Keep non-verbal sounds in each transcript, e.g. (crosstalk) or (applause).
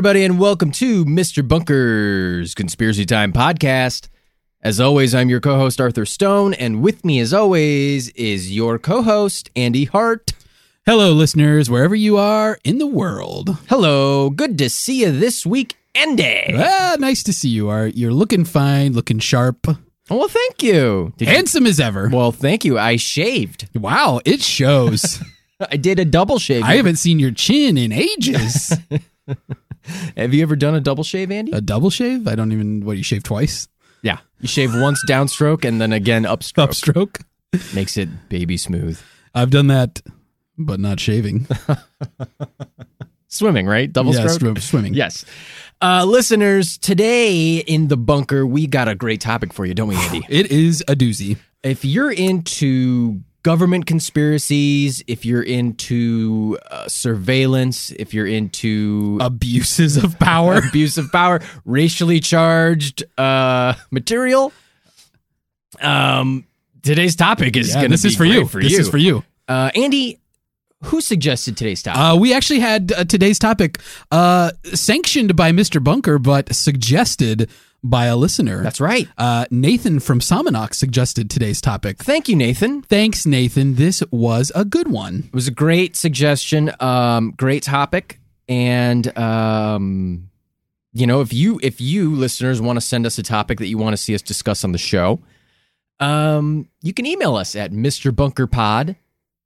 everybody, and welcome to Mr. Bunker's Conspiracy Time podcast. As always, I'm your co host, Arthur Stone, and with me, as always, is your co host, Andy Hart. Hello, listeners, wherever you are in the world. Hello, good to see you this week, Andy. Ah, nice to see you, Art. You're looking fine, looking sharp, Well, thank you. Did you- handsome as ever. well, thank you. I shaved. Wow, it shows. (laughs) I did a double shave. I haven't seen your chin in ages. (laughs) Have you ever done a double shave, Andy? A double shave? I don't even. What you shave twice? yeah. You shave once downstroke and then again upstroke. Upstroke. (laughs) Makes it baby smooth. I've done that, but not shaving. (laughs) Swimming, right? Double yeah, stroke? swim- swimming. Yes. Uh, listeners, today in the bunker, we got a great topic for you, don't we, Andy? It is a doozy. if you're into government conspiracies, if you're into uh, surveillance, if you're into Abuses of power. (laughs) abuse of power, racially charged uh, material, um, today's topic is yeah, going to this be is for you. For this you. is for you. Uh, Andy, who suggested today's topic? Uh, we actually had uh, today's topic uh, sanctioned by Mr. Bunker, but suggested by a listener. That's right. Uh, Nathan from Somonauk suggested today's topic. Thank you, Nathan. Thanks, Nathan. This was a good one. It was a great suggestion, um, great topic, and um, you know, if you if you listeners want to send us a topic that you want to see us discuss on the show, um, you can email us at mrbunkerpod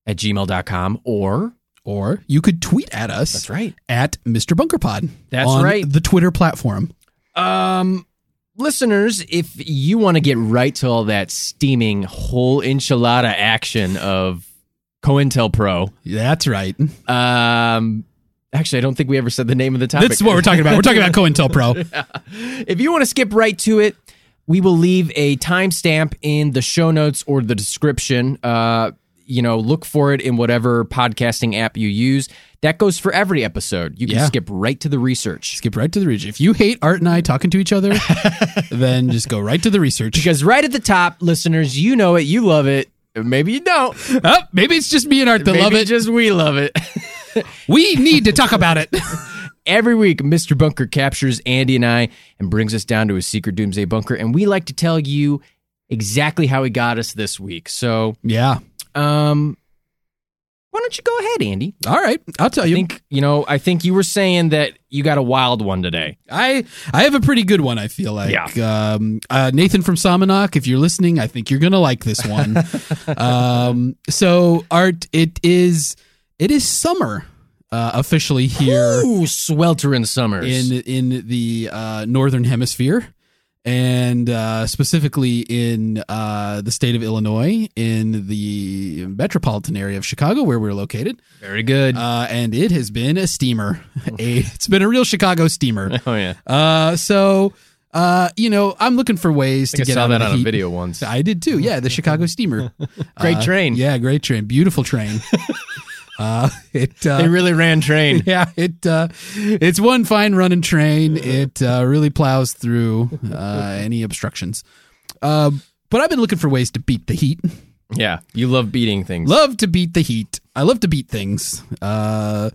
at gmail.com or Or you could tweet at us that's right. at Mr. Bunkerpod. That's on right. The Twitter platform. Um, listeners, if you want to get right to all that steaming whole enchilada action of COINTELPRO, That's right. um. Actually, I don't think we ever said the name of the topic. That's what we're talking about. We're talking about (laughs) COINTELPRO. if you want to skip right to it, we will leave a timestamp in the show notes or the description. Uh, you know, look for it in whatever podcasting app you use. That goes for every episode. You can Yeah. skip right to the research. Skip right to the research. If you hate Art and I talking to each other, (laughs) then just go right to the research. Because right at the top, listeners, you know it, you love it. Maybe you don't. (laughs) Oh, maybe it's just me and Art that Maybe love it. just we love it. (laughs) We need to talk about it. Every week, Mr. Bunker captures Andy and I and brings us down to a secret doomsday bunker. And we like to tell you exactly how he got us this week. So, yeah. um, why don't you go ahead, Andy? All right. I'll tell I you. think you know. I think you were saying that you got a wild one today. I I have a pretty good one. I feel like. Um, uh, Nathan from Somonauk, if you're listening, I think you're gonna like this one. (laughs) um, so Art, it is it is summer uh, officially here Ooh, sweltering summers. in in the uh, northern hemisphere. And uh, specifically in uh, the state of Illinois, in the metropolitan area of Chicago, where we're located, Very good. uh, and it has been a steamer. (laughs) a, it's been a real Chicago steamer. (laughs) oh yeah, Uh, so, uh, you know, I'm looking for ways to I get saw out that of the on a video once. I did too. Yeah, the (laughs) Chicago steamer. Great Uh, train. Yeah, great train. Beautiful train. Uh, (laughs) it. They Uh, really ran train. (laughs) yeah, it. Uh, it's one fine running train. It uh, really plows through uh, any obstructions. Uh, but I've been looking for ways to beat the heat. Yeah, you love beating things. Love to beat the heat. I love to beat things. Uh,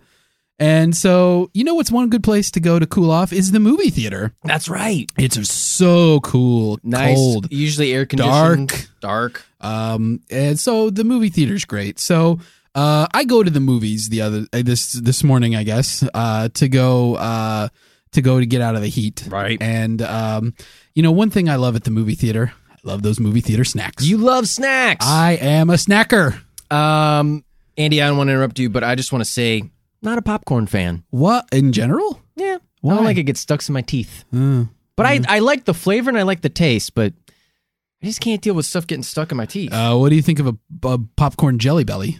and so, you know what's one good place to go to cool off is the movie theater. That's right. It's so cool, Nice. cold, Usually air conditioned. Dark. Dark. um, and so the movie theater's great. So uh, I go to the movies the other uh, this this morning, I guess, uh, to go uh, to go to get out of the heat. Right. And um, you know, one thing I love at the movie theater, I love those movie theater snacks. You love snacks. I am a snacker. um, Andy, I don't want to interrupt you, but I just want to say, not a popcorn fan. What in general? Yeah, I don't like it gets stuck in my teeth. Uh, But I, I like the flavor and I like the taste, but I just can't deal with stuff getting stuck in my teeth. uh, what do you think of a, a popcorn jelly belly?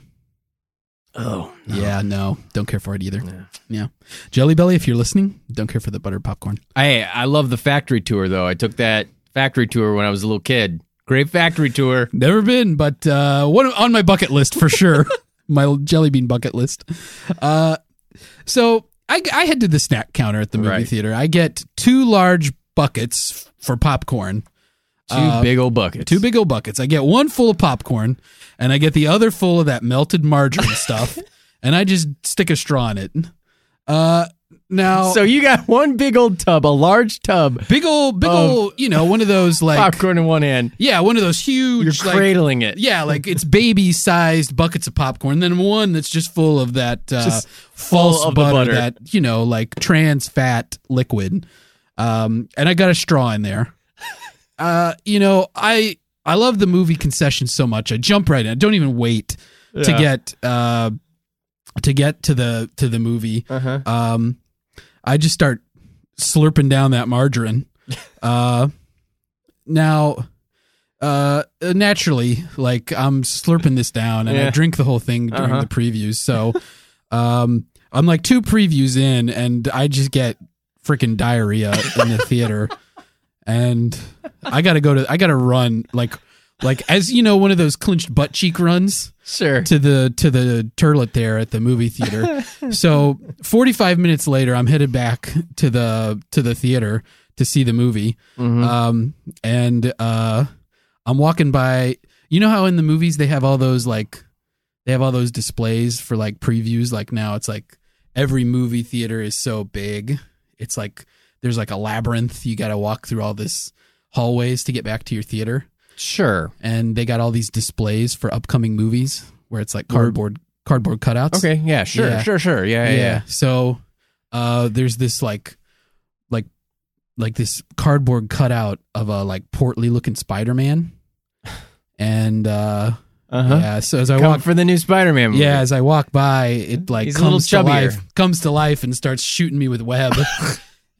Oh, no. Yeah, no, don't care for it either. Yeah. Yeah, Jelly Belly, if you're listening, don't care for the buttered popcorn. I I love the factory tour though. I took that factory tour when I was a little kid. Great factory tour. (laughs) Never been, but uh, one on my bucket list for sure. (laughs) my jelly bean bucket list. Uh, so I, I head to the snack counter at the movie Right. theater. I get two large buckets for popcorn. Two Uh, big old buckets. Two big old buckets. I get one full of popcorn, and I get the other full of that melted margarine (laughs) stuff, and I just stick a straw in it. Uh, now So you got one big old tub, a large tub, big old, big old, you know, one of those like popcorn in one hand. yeah, one of those huge You're like, cradling it. Yeah, like it's baby sized buckets of popcorn. Then one that's just full of that uh, false of butter, butter. that you know, like trans fat liquid. Um, and I got a straw in there. Uh, you know, I I love the movie concession so much. I jump right in. I don't even wait to get uh to get to the to the movie. Uh-huh. Um, I just start slurping down that margarine. (laughs) Uh, now, uh, naturally, like I'm slurping this down, and I drink the whole thing during Uh-huh. the previews. So, um, I'm like two previews in, and I just get freaking diarrhea in the theater, (laughs) and I gotta go to, I gotta run like. Like as you know, one of those clinched butt cheek runs Sure. to the to the turlet there at the movie theater. (laughs) so 45 minutes later, I'm headed back to the to the theater to see the movie. Mhm. Um, and uh, I'm walking by. You know how in the movies they have all those like they have all those displays for like previews. Like now, it's like every movie theater is so big. It's like there's like a labyrinth. You got to walk through all this hallways to get back to your theater Sure. and they got all these displays for upcoming movies where it's like cardboard cardboard cutouts. Okay. Yeah. Sure. Yeah. Sure. Sure. Yeah. Yeah. Yeah. So uh there's this like like like this cardboard cutout of a like portly looking Spider-Man. (sighs) And uh Uh-huh. yeah, so as I Come walk for the new Spider-Man. Movie. yeah, as I walk by, it like He's comes to life, comes to life, and starts shooting me with web. (laughs)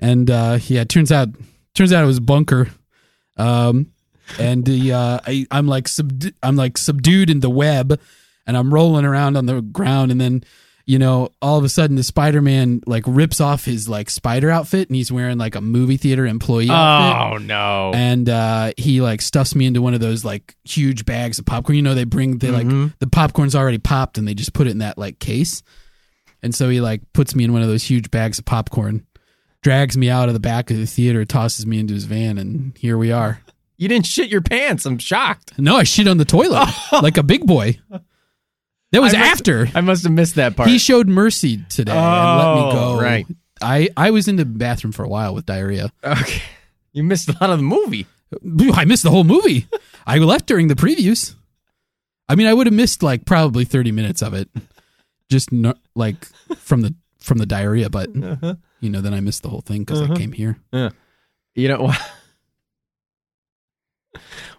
and uh, yeah, turns out turns out it was Bunker. Um, and the uh, I, I'm like subdu- I'm like subdued in the web, and I'm rolling around on the ground, and then you know all of a sudden the Spider-Man like rips off his like spider outfit, and he's wearing like a movie theater employee outfit Oh no. and uh, he like stuffs me into one of those like huge bags of popcorn. You know, they bring they like Mhm. the popcorn's already popped and they just put it in that like case. And so he like puts me in one of those huge bags of popcorn, drags me out of the back of the theater, tosses me into his van, and here we are. you didn't shit your pants. I'm shocked. No, I shit on the toilet (laughs) like a big boy. That was I must- after I must have missed that part. he showed mercy today and let me Oh, go. right. I I was in the bathroom for a while with diarrhea. okay. You missed a lot of the movie. I missed the whole movie. I left during the previews. I mean, I would have missed like probably thirty minutes of it, just no, like from the from the diarrhea. But Uh-huh. You know, then I missed the whole thing because Uh-huh. I came here. Yeah. You know? (laughs)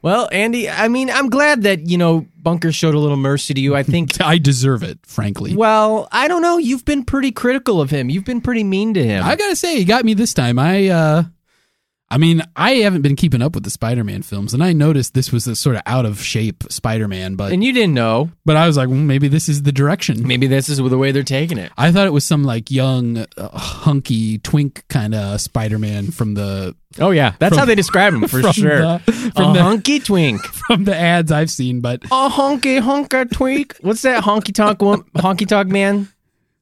Well, Andy, I mean, I'm glad that, you know, Bunker showed a little mercy to you. I think (laughs) I deserve it, frankly. well, I don't know, you've been pretty critical of him. You've been pretty mean to him. I gotta say, he got me this time. I, uh I mean, I haven't been keeping up with the Spider-Man films, and I noticed this was a sort of out of shape Spider-Man, but and you didn't know. but I was like, well, maybe this is the direction. Maybe this is the way they're taking it. I thought it was some like young, uh, hunky, twink kind of Spider-Man from the Oh yeah, that's From- how they describe him for sure. the, a from the hunky twink. (laughs) from the ads I've seen, but A honky honka twink. What's that honky tonk honky tonk man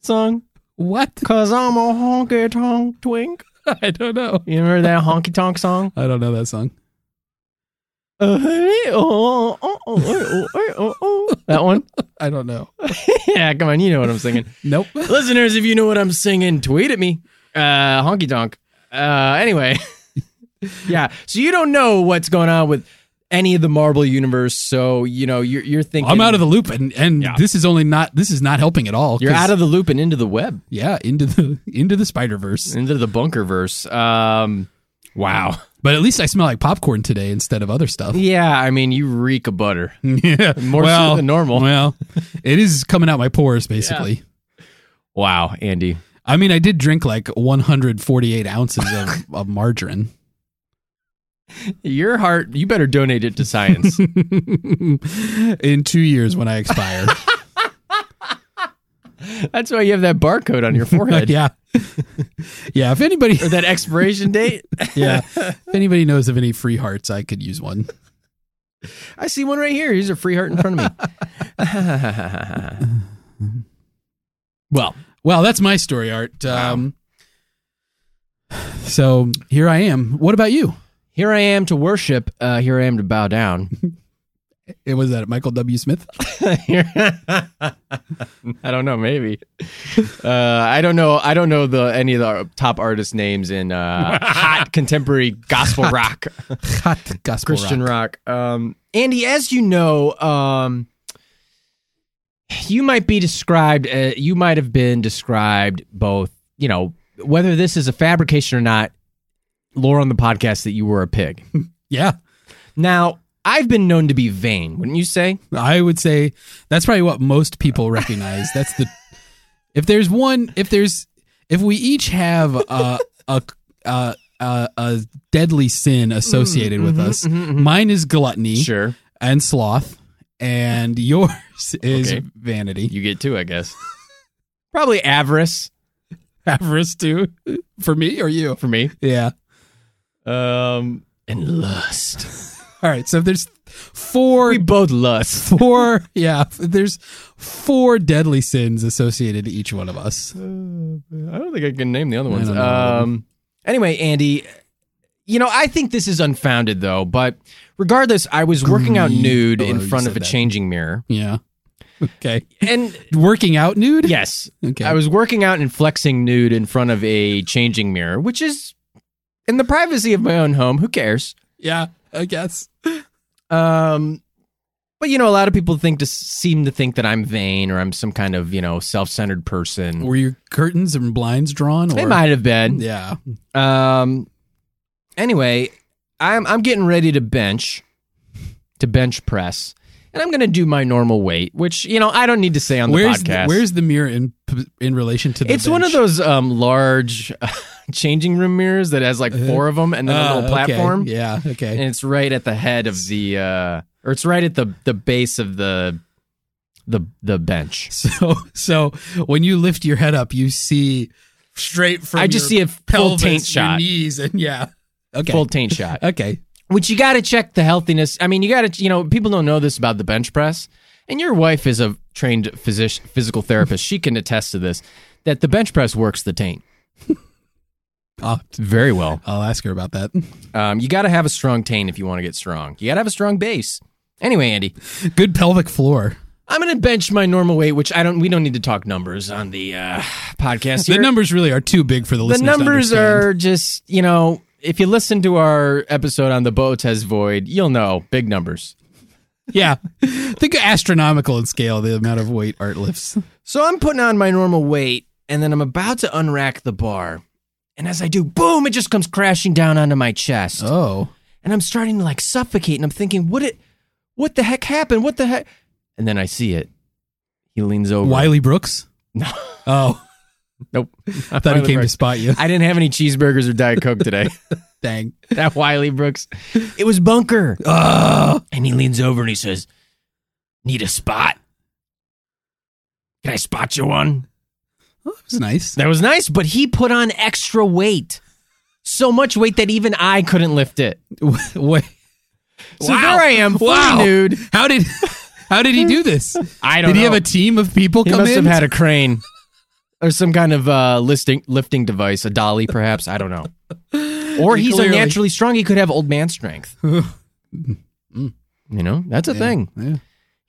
song? what? Cause I'm a honky tonk twink. (laughs) I don't know. You remember that honky tonk song? (laughs) I don't know that song. that one? (laughs) I don't know. Yeah, come on, you know what I'm singing. Nope. Listeners, if you know what I'm singing, tweet at me. Uh, honky tonk. Uh, anyway, yeah. So you don't know what's going on with any of the Marvel universe. So you know you're you're thinking I'm out of the loop, and and Yeah. this is only not this is not helping at all. You're out of the loop and into the web, yeah into the into the Spider Verse. into the bunker verse. Um, wow. But at least I smell like popcorn today instead of other stuff. Yeah, I mean you reek of butter. (laughs) yeah, More so than normal. Well, it is coming out my pores basically. Wow, Andy. I mean, I did drink like 148 ounces of, of margarine. Your heart, you better donate it to science. (laughs) in two years when I expire. (laughs) That's why you have that barcode on your (laughs) forehead. yeah, yeah. If anybody, Or that expiration date. yeah, if anybody knows of any free hearts, I could use one. I see one right here. Here's a free heart in front of me. well, Well, that's my story, Art. Um, so here I am. What about you? Here I am to worship. Uh, here I am to bow down. (laughs) It was that Michael W. Smith. (laughs) I don't know. Maybe. Uh, I don't know. I don't know the any of the top artist names in uh, (laughs) hot contemporary gospel rock, Hot gospel Christian rock. rock. Um, Andy, as you know, um, you might be described. Uh, you might have been described both. You know whether this is a fabrication or not. Lore on the podcast that you were a pig. (laughs) Yeah, Now, I've been known to be vain, wouldn't you say? I would say that's probably what most people recognize. That's the if there's one if there's if we each have a a a, a, a deadly sin associated with mm-hmm, us, mm-hmm, mm-hmm. mine is gluttony Sure. and sloth, and yours is Okay. vanity. You get two, I guess. Probably avarice Avarice too, for me or you? for me. Yeah. Um, and lust. (laughs) All right. So there's four We both lust. (laughs) four yeah there's four deadly sins associated to each one of us I don't think I can name the other ones. Um, anyway, Andy, you know, I think this is unfounded though, but regardless, I was working out nude Oh, in front of a that. changing mirror. yeah okay And (laughs) working out nude yes, okay I was working out and flexing nude in front of a changing mirror, which is in the privacy of my own home. Who cares? yeah i guess Um, but you know, a lot of people think to seem to think that I'm vain or I'm some kind of you know self-centered person. were your curtains and blinds drawn or They might have been. yeah Um. Anyway, I'm I'm getting ready to bench, to bench press, and I'm going to do my normal weight, which you know I don't need to say on the where's podcast. the, where's the mirror in in relation to the it's one of those um large (laughs) changing room mirrors that has like four of them and then a Uh, little okay. platform, yeah okay and it's right at the head of the uh, or it's right at the the base of the the the bench. (laughs) so so when you lift your head up you see straight from I just see a full taint shot, knees and yeah okay full taint shot. (laughs) okay which you got to check the healthiness. I mean, you got to, you know, people don't know this about the bench press. And your wife is a trained physic- physical therapist. She can attest to this that the bench press works the taint I'll, (laughs) very well. I'll ask her about that Um, you got to have a strong taint if you want to get strong. You got to have a strong base. Anyway, Andy, good pelvic floor I'm going to bench my normal weight, which I don't. We don't need to talk numbers on the uh, podcast. the numbers really are too big for the the listeners to numbers are just you know if you listen to our episode on the Boötes Void, you'll know big numbers. Yeah. (laughs) Think of astronomical in scale, the amount of weight art lifts. So I'm putting on my normal weight, and then I'm about to unrack the bar. And as I do, boom, it just comes crashing down onto my chest. Oh. And I'm starting to like suffocate, and I'm thinking, what it what the heck happened? What the heck? And then I see it. He leans over. Wiley Brooks? No. Oh. Nope. (laughs) I thought he came to spot you. I didn't have any cheeseburgers or Diet Coke today. (laughs) Dang. that Wiley Brooks. It was Bunker. Oh. And he leans over and he says, Need a spot? Can I spot you one? Oh, that was nice. That was nice, but he put on extra weight. So much weight that even I couldn't lift it. (laughs) Wait. So Wow. there I am, fully Wow. nude. How did how did he do this? I don't know. Did he know. have a team of people he come must in? have had a crane or some kind of uh, listing, lifting device, a dolly perhaps. I don't know. (laughs) Or he's Clearly. unnaturally strong. He could have old man strength. (laughs) Mm. You know, that's a thing. Yeah.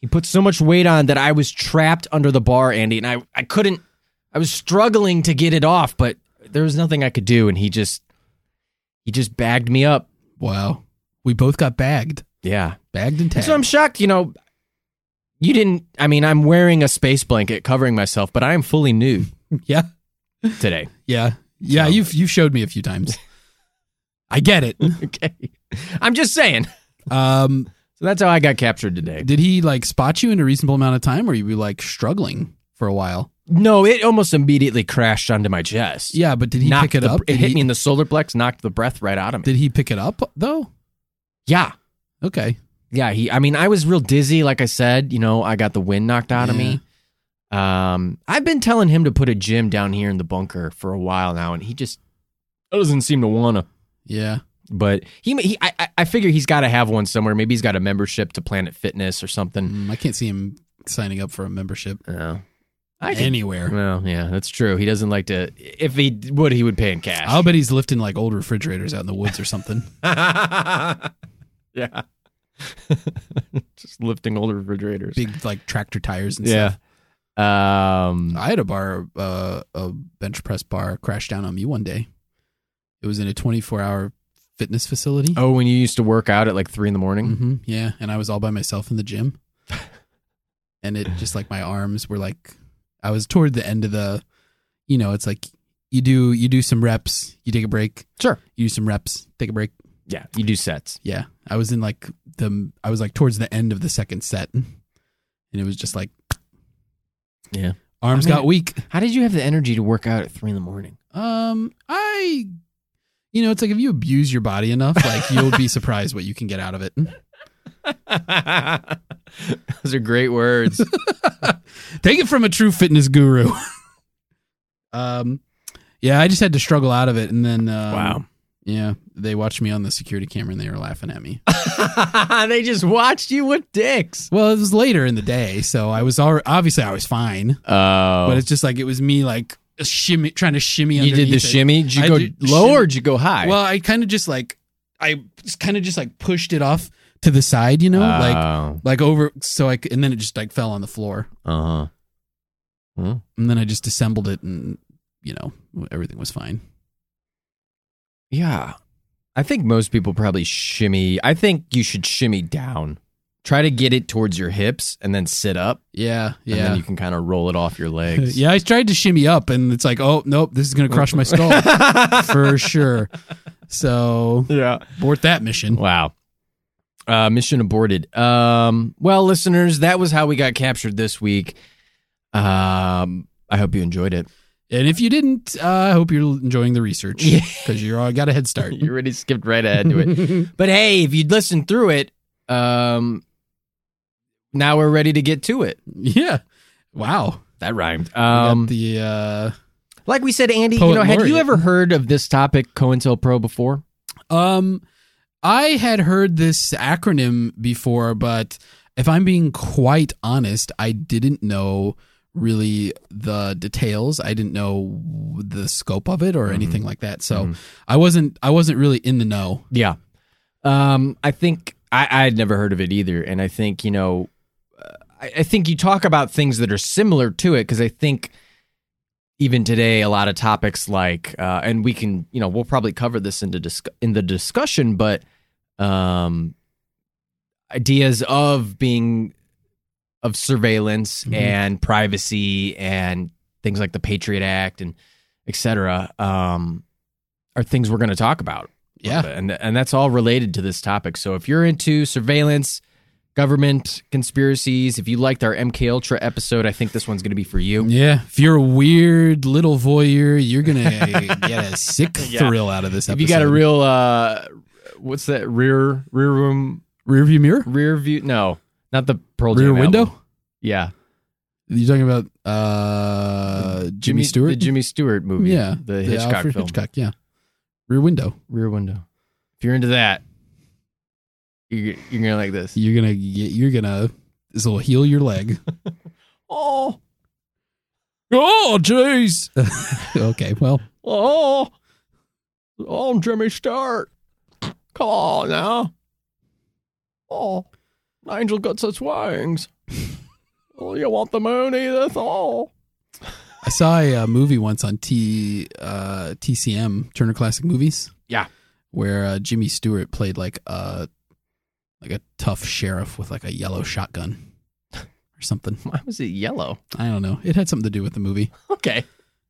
He put so much weight on that I was trapped under the bar, Andy, and I, I couldn't, I was struggling to get it off, but there was nothing I could do. And he just, he just bagged me up. Wow. We both got bagged. Yeah. Bagged and tagged. So I'm shocked, you know, you didn't, I mean, I'm wearing a space blanket covering myself, but I am fully nude yeah. today. Yeah. Yeah, So- you've you've showed me a few times. I get it. (laughs) okay. I'm just saying. Um So that's how I got captured today. did he like spot you in a reasonable amount of time or you were like struggling for a while? No, it almost immediately crashed onto my chest. Yeah, but did he Knocked pick it the- up? It Did hit he, me in the solar plex, knocked the breath right out of me. Did he pick it up though? yeah. Okay. Yeah, he I mean, I was real dizzy, like I said, you know, I got the wind knocked out of me. Um, I've been telling him to put a gym down here in the bunker for a while now, and he just doesn't seem to wanna. Yeah. But he, he I, I- figure he's got to have one somewhere. Maybe he's got a membership to Planet Fitness or something. Mm, I can't see him signing up for a membership No, I could, anywhere. well, yeah, that's true. He doesn't like to. If he would, he would pay in cash. I'll bet he's lifting like old refrigerators out in the woods or something. (laughs) yeah. (laughs) Just lifting old refrigerators. Big like tractor tires and yeah. stuff. Um, I had a bar, uh, a bench press bar, crash down on me one day. It was in a 24 hour fitness facility. oh, when you used to work out at like three in the morning. hmm Yeah, and I was all by myself in the gym, (laughs) and it just like my arms were like, I was toward the end of the, you know, it's like you do you do some reps, you take a break, Sure. you do some reps, take a break. Yeah, you do sets. Yeah, I was in like the, I was like towards the end of the second set, and it was just like Yeah. arms I mean- got weak. How did you have the energy to work out at three in the morning? Um, I, you know, it's like if you abuse your body enough, like you'll be surprised what you can get out of it. (laughs) Those are great words. (laughs) Take it from a true fitness guru. (laughs) um, yeah, I just had to struggle out of it, and then um, wow. Yeah, they watched me on the security camera and they were laughing at me. (laughs) they just watched you with dicks. well, it was later in the day, so I was al- obviously I was fine, Oh. but it's just like it was me like shimmy, trying to shimmy. you did the it. shimmy. Did you I go did low shimmy. or did you go high? Well, I kind of just like I kind of just like pushed it off to the side, you know, like Oh. like over so I and then it just like fell on the floor, uh huh. and then I just assembled it, and you know everything was fine. Yeah. I think most people probably shimmy. I think you should shimmy down. Try to get it towards your hips and then sit up. Yeah, And yeah. then you can kind of roll it off your (laughs) legs. Yeah, I tried to shimmy up, and it's like, oh nope, this is gonna crush my skull (laughs) for sure. So yeah. abort that mission. Wow. Uh, mission aborted. Um, well, listeners, that was how we got captured this week. Um, I hope you enjoyed it. And if you didn't, uh, I hope you're enjoying the research because you're all got a head start. (laughs) You already skipped right ahead to it. (laughs) But hey, if you'd listened through it, um, now we're ready to get to it. yeah. Wow. That rhymed. Um, the uh, like we said, Andy, you know, had you ever heard of this topic, COINTELPRO, before? Um, I had heard this acronym before, but if I'm being quite honest, I didn't know really the details. I didn't know the scope of it or anything like that. So Mhm. I wasn't I wasn't really in the know. Yeah. Um, I think I, I had never heard of it either. And I think, you know, uh, I, I think you talk about things that are similar to it because I think even today, a lot of topics like, uh, and we can, you know, we'll probably cover this into dis- in the discussion, but um, ideas of being of surveillance Mhm. and privacy and things like the Patriot Act and et cetera um, are things we're going to talk about. Yeah. and and that's all related to this topic. So if you're into surveillance, government conspiracies, if you liked our MK Ultra episode, I think this one's going to be for you. Yeah. If you're a weird little voyeur, you're gonna (laughs) get a sick Yeah. thrill out of this If episode. you got a real uh, what's that rear rear room rear view mirror? rear view? No, not the Pearl Rear Jam window? album. Yeah, You're talking about uh Jimmy, Stewart? the Jimmy Stewart movie. yeah. the, Hitchcock Alfred film, Hitchcock, yeah. Rear window. Rear Window. If you're into that, you're you're gonna like this. You're gonna get you're gonna this will heal your leg. (laughs) Oh, oh jeez. (laughs) okay, well. oh, oh, Jimmy Stewart. Come on now. Oh, angel got such wings. (laughs) Oh, you want the moon, Edith? Oh. I saw a, uh movie once on T uh, TCM Turner Classic Movies. Yeah. where uh, Jimmy Stewart played like a like a tough sheriff with like a yellow shotgun or something. (laughs) Why was it yellow? I don't know. It had something to do with the movie. (laughs) Okay.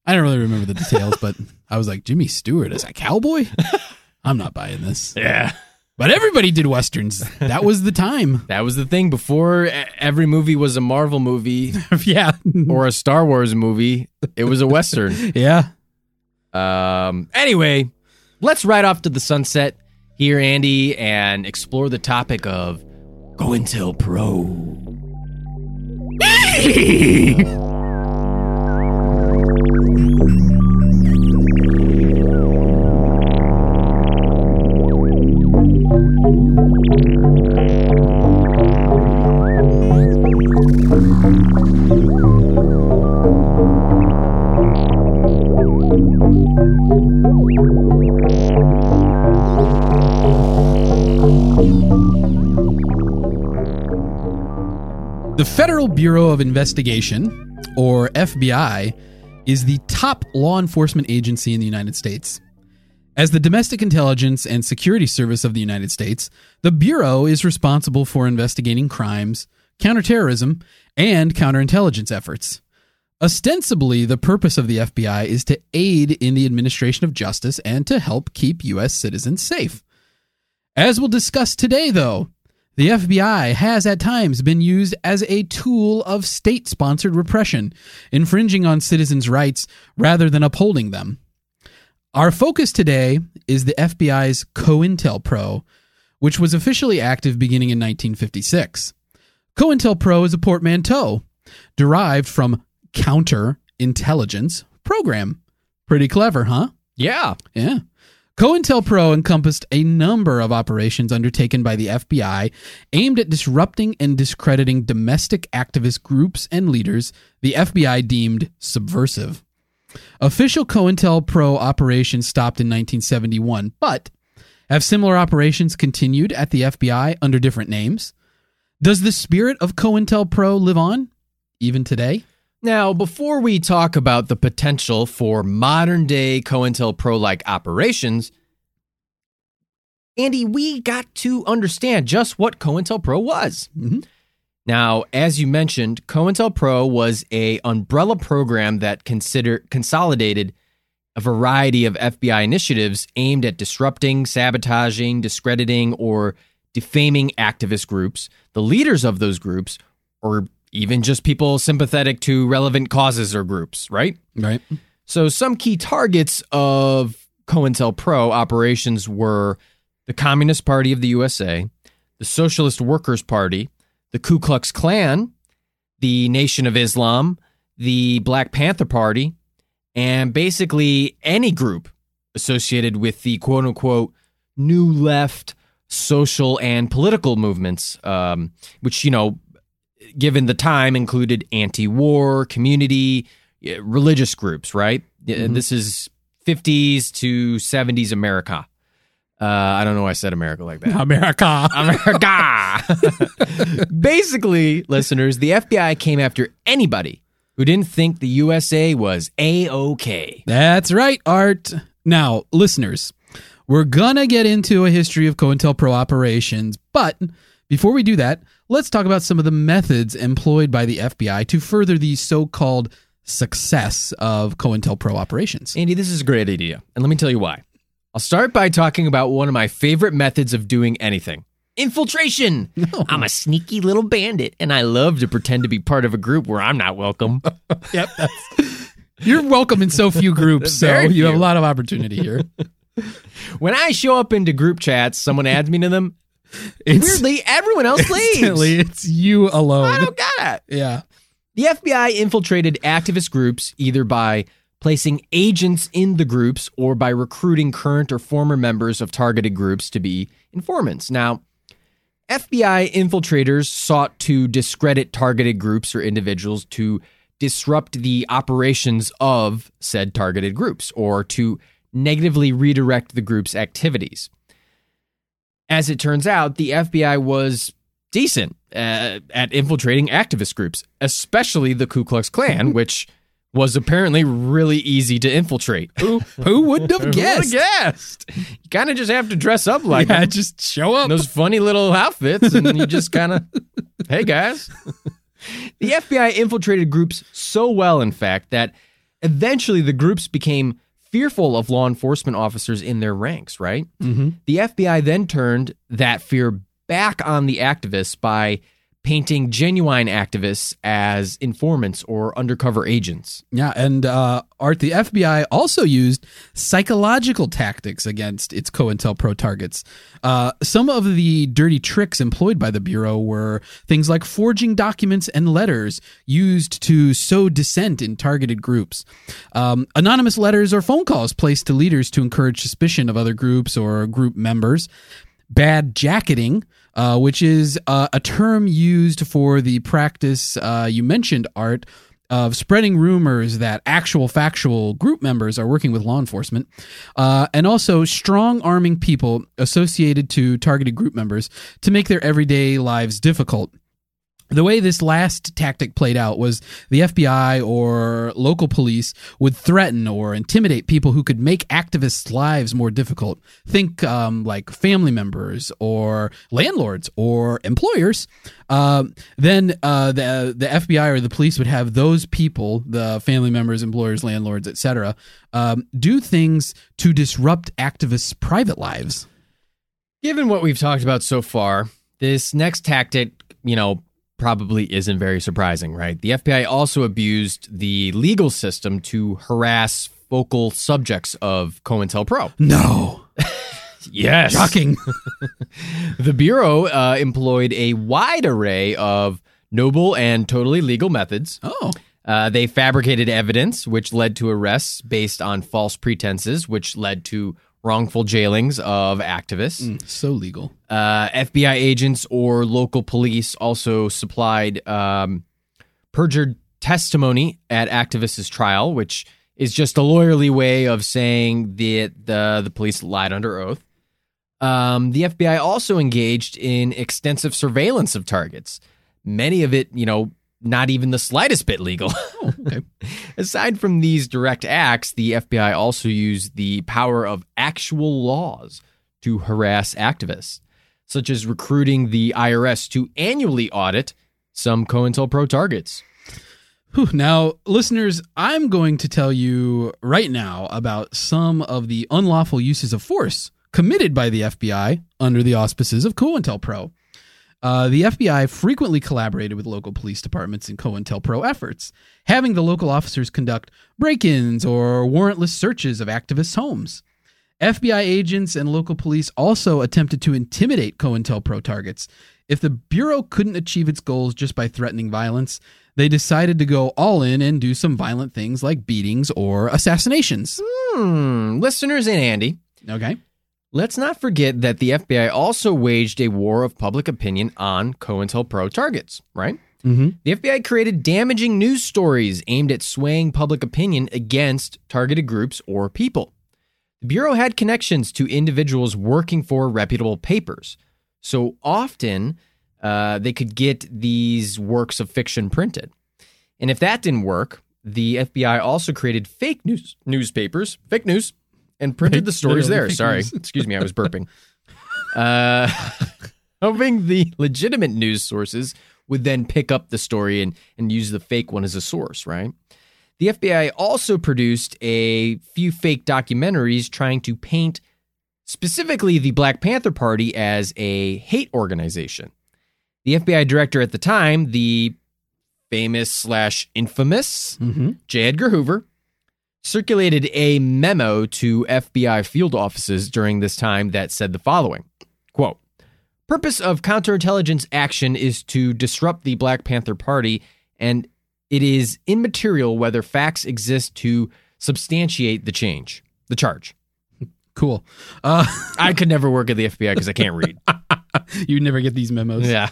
I don't really remember the details, but I was like, Jimmy Stewart as a cowboy. I'm not buying this. Yeah. But everybody did westerns. That was the time. (laughs) That was the thing. Before every movie was a Marvel movie (laughs) yeah. or a Star Wars movie, it was a Western. (laughs) yeah. Um, anyway, let's ride off to the sunset here, Andy, and explore the topic of COINTELPRO. The Federal Bureau of Investigation, or FBI, is the top law enforcement agency in the United States. As the Domestic Intelligence and Security Service of the United States, the Bureau is responsible for investigating crimes, counterterrorism, and counterintelligence efforts. Ostensibly, the purpose of the FBI is to aid in the administration of justice and to help keep U.S. citizens safe. As we'll discuss today, though, the FBI has at times been used as a tool of state sponsored repression, infringing on citizens' rights rather than upholding them. Our focus today is the FBI's COINTELPRO, which was officially active beginning in 1956. COINTELPRO is a portmanteau derived from counter intelligence program. Pretty clever, huh? Yeah. Yeah. COINTELPRO encompassed a number of operations undertaken by the FBI aimed at disrupting and discrediting domestic activist groups and leaders the FBI deemed subversive. Official COINTELPRO operations stopped in 1971, but have similar operations continued at the FBI under different names? Does the spirit of COINTELPRO live on, even today? Now, before we talk about the potential for modern day COINTELPRO like operations, Andy, we got to understand just what COINTELPRO was. Mm-hmm. Now, as you mentioned, COINTELPRO was a umbrella program that consider consolidated a variety of FBI initiatives aimed at disrupting, sabotaging, discrediting, or defaming activist groups, the leaders of those groups, or even just people sympathetic to relevant causes or groups, right? Right. So, some key targets of COINTELPRO operations were the Communist Party of the USA, the Socialist Workers' Party, the Ku Klux Klan, the Nation of Islam, the Black Panther Party, and basically any group associated with the quote unquote new left social and political movements, um, which, you know, given the time, included anti war, community, religious groups, right? Mm-hmm. This is 50s to 70s America. Uh, I don't know why I said America like that. America. (laughs) America. (laughs) Basically, listeners, the FBI came after anybody who didn't think the USA was A OK. That's right, Art. Now, listeners, we're going to get into a history of COINTELPRO operations, but before we do that, let's talk about some of the methods employed by the FBI to further the so called success of COINTELPRO operations. Andy, this is a great idea, and let me tell you why. I'll start by talking about one of my favorite methods of doing anything infiltration. (laughs) No. I'm a sneaky little bandit, and I love to pretend to be part of a group where I'm not welcome. (laughs) yep. (laughs) you're welcome in so few groups, so you have a lot of opportunity here. when I show up into group chats, someone adds me to them. It's, weirdly, everyone else (laughs) leaves. It's you alone. I don't get it. Yeah. The FBI infiltrated activist groups either by placing agents in the groups or by recruiting current or former members of targeted groups to be informants. Now, FBI infiltrators sought to discredit targeted groups or individuals to disrupt the operations of said targeted groups or to negatively redirect the group's activities. As it turns out, the FBI was decent uh, at infiltrating activist groups, especially the Ku Klux Klan, which was apparently really easy to infiltrate. Who, who wouldn't have (laughs) guessed? guessed? You kind of just have to dress up like yeah, them. just show up. In those funny little outfits, and you just kind of, (laughs) hey guys. the FBI infiltrated groups so well, in fact, that eventually the groups became fearful of law enforcement officers in their ranks, right? Mm-hmm. The FBI then turned that fear back on the activists by painting genuine activists as informants or undercover agents. Yeah, and uh, Art, the FBI also used psychological tactics against its COINTELPRO targets. Uh, some of the dirty tricks employed by the Bureau were things like forging documents and letters used to sow dissent in targeted groups, um, anonymous letters or phone calls placed to leaders to encourage suspicion of other groups or group members, bad jacketing uh, which is uh, a term used for the practice uh, you mentioned, Art, of spreading rumors that actual factual group members are working with law enforcement, uh, and also strong arming people associated to targeted group members to make their everyday lives difficult. The way this last tactic played out was the FBI or local police would threaten or intimidate people who could make activists' lives more difficult. Think um, like family members or landlords or employers. Uh, then uh, the the FBI or the police would have those people, the family members, employers, landlords, etc., um, do things to disrupt activists' private lives. Given what we've talked about so far, this next tactic, you know, probably isn't very surprising, right? The FBI also abused the legal system to harass focal subjects of COINTELPRO. No. (laughs) yes. Shocking. (laughs) the Bureau uh, employed a wide array of noble and totally legal methods. Oh. Uh, they fabricated evidence, which led to arrests based on false pretenses, which led to wrongful jailings of activists. Mm, so legal. Uh, FBI agents or local police also supplied um, perjured testimony at activists' trial, which is just a lawyerly way of saying that the, the police lied under oath. Um, the FBI also engaged in extensive surveillance of targets, many of it, you know, not even the slightest bit legal. (laughs) Oh, okay. Aside from these direct acts, the FBI also used the power of actual laws to harass activists, such as recruiting the IRS to annually audit some COINTELPRO targets. Now, listeners, I'm going to tell you right now about some of the unlawful uses of force committed by the FBI under the auspices of COINTELPRO. Uh, the FBI frequently collaborated with local police departments in COINTELPRO efforts, having the local officers conduct break ins or warrantless searches of activists' homes. FBI agents and local police also attempted to intimidate COINTELPRO targets. If the Bureau couldn't achieve its goals just by threatening violence, they decided to go all in and do some violent things like beatings or assassinations. Hmm, listeners and Andy. Okay. Let's not forget that the FBI also waged a war of public opinion on COINTELPRO targets, right? Mm-hmm. The FBI created damaging news stories aimed at swaying public opinion against targeted groups or people. The Bureau had connections to individuals working for reputable papers, so often uh, they could get these works of fiction printed. And if that didn't work, the FBI also created fake news newspapers, fake news, and printed the stories there. Sorry, excuse me, I was burping. (laughs) Uh, (laughs) hoping the legitimate news sources would then pick up the story and, and use the fake one as a source, right? The FBI also produced a few fake documentaries trying to paint specifically the Black Panther Party as a hate organization. The FBI director at the time, the famous slash infamous Mm-hmm. J. Edgar Hoover, circulated a memo to FBI field offices during this time that said the following quote, Purpose of counterintelligence action is to disrupt the Black Panther Party, and it is immaterial whether facts exist to substantiate the change, the charge. (laughs) Cool. Uh, (laughs) I could never work at the FBI because I can't read. (laughs) you never get these memos. yeah.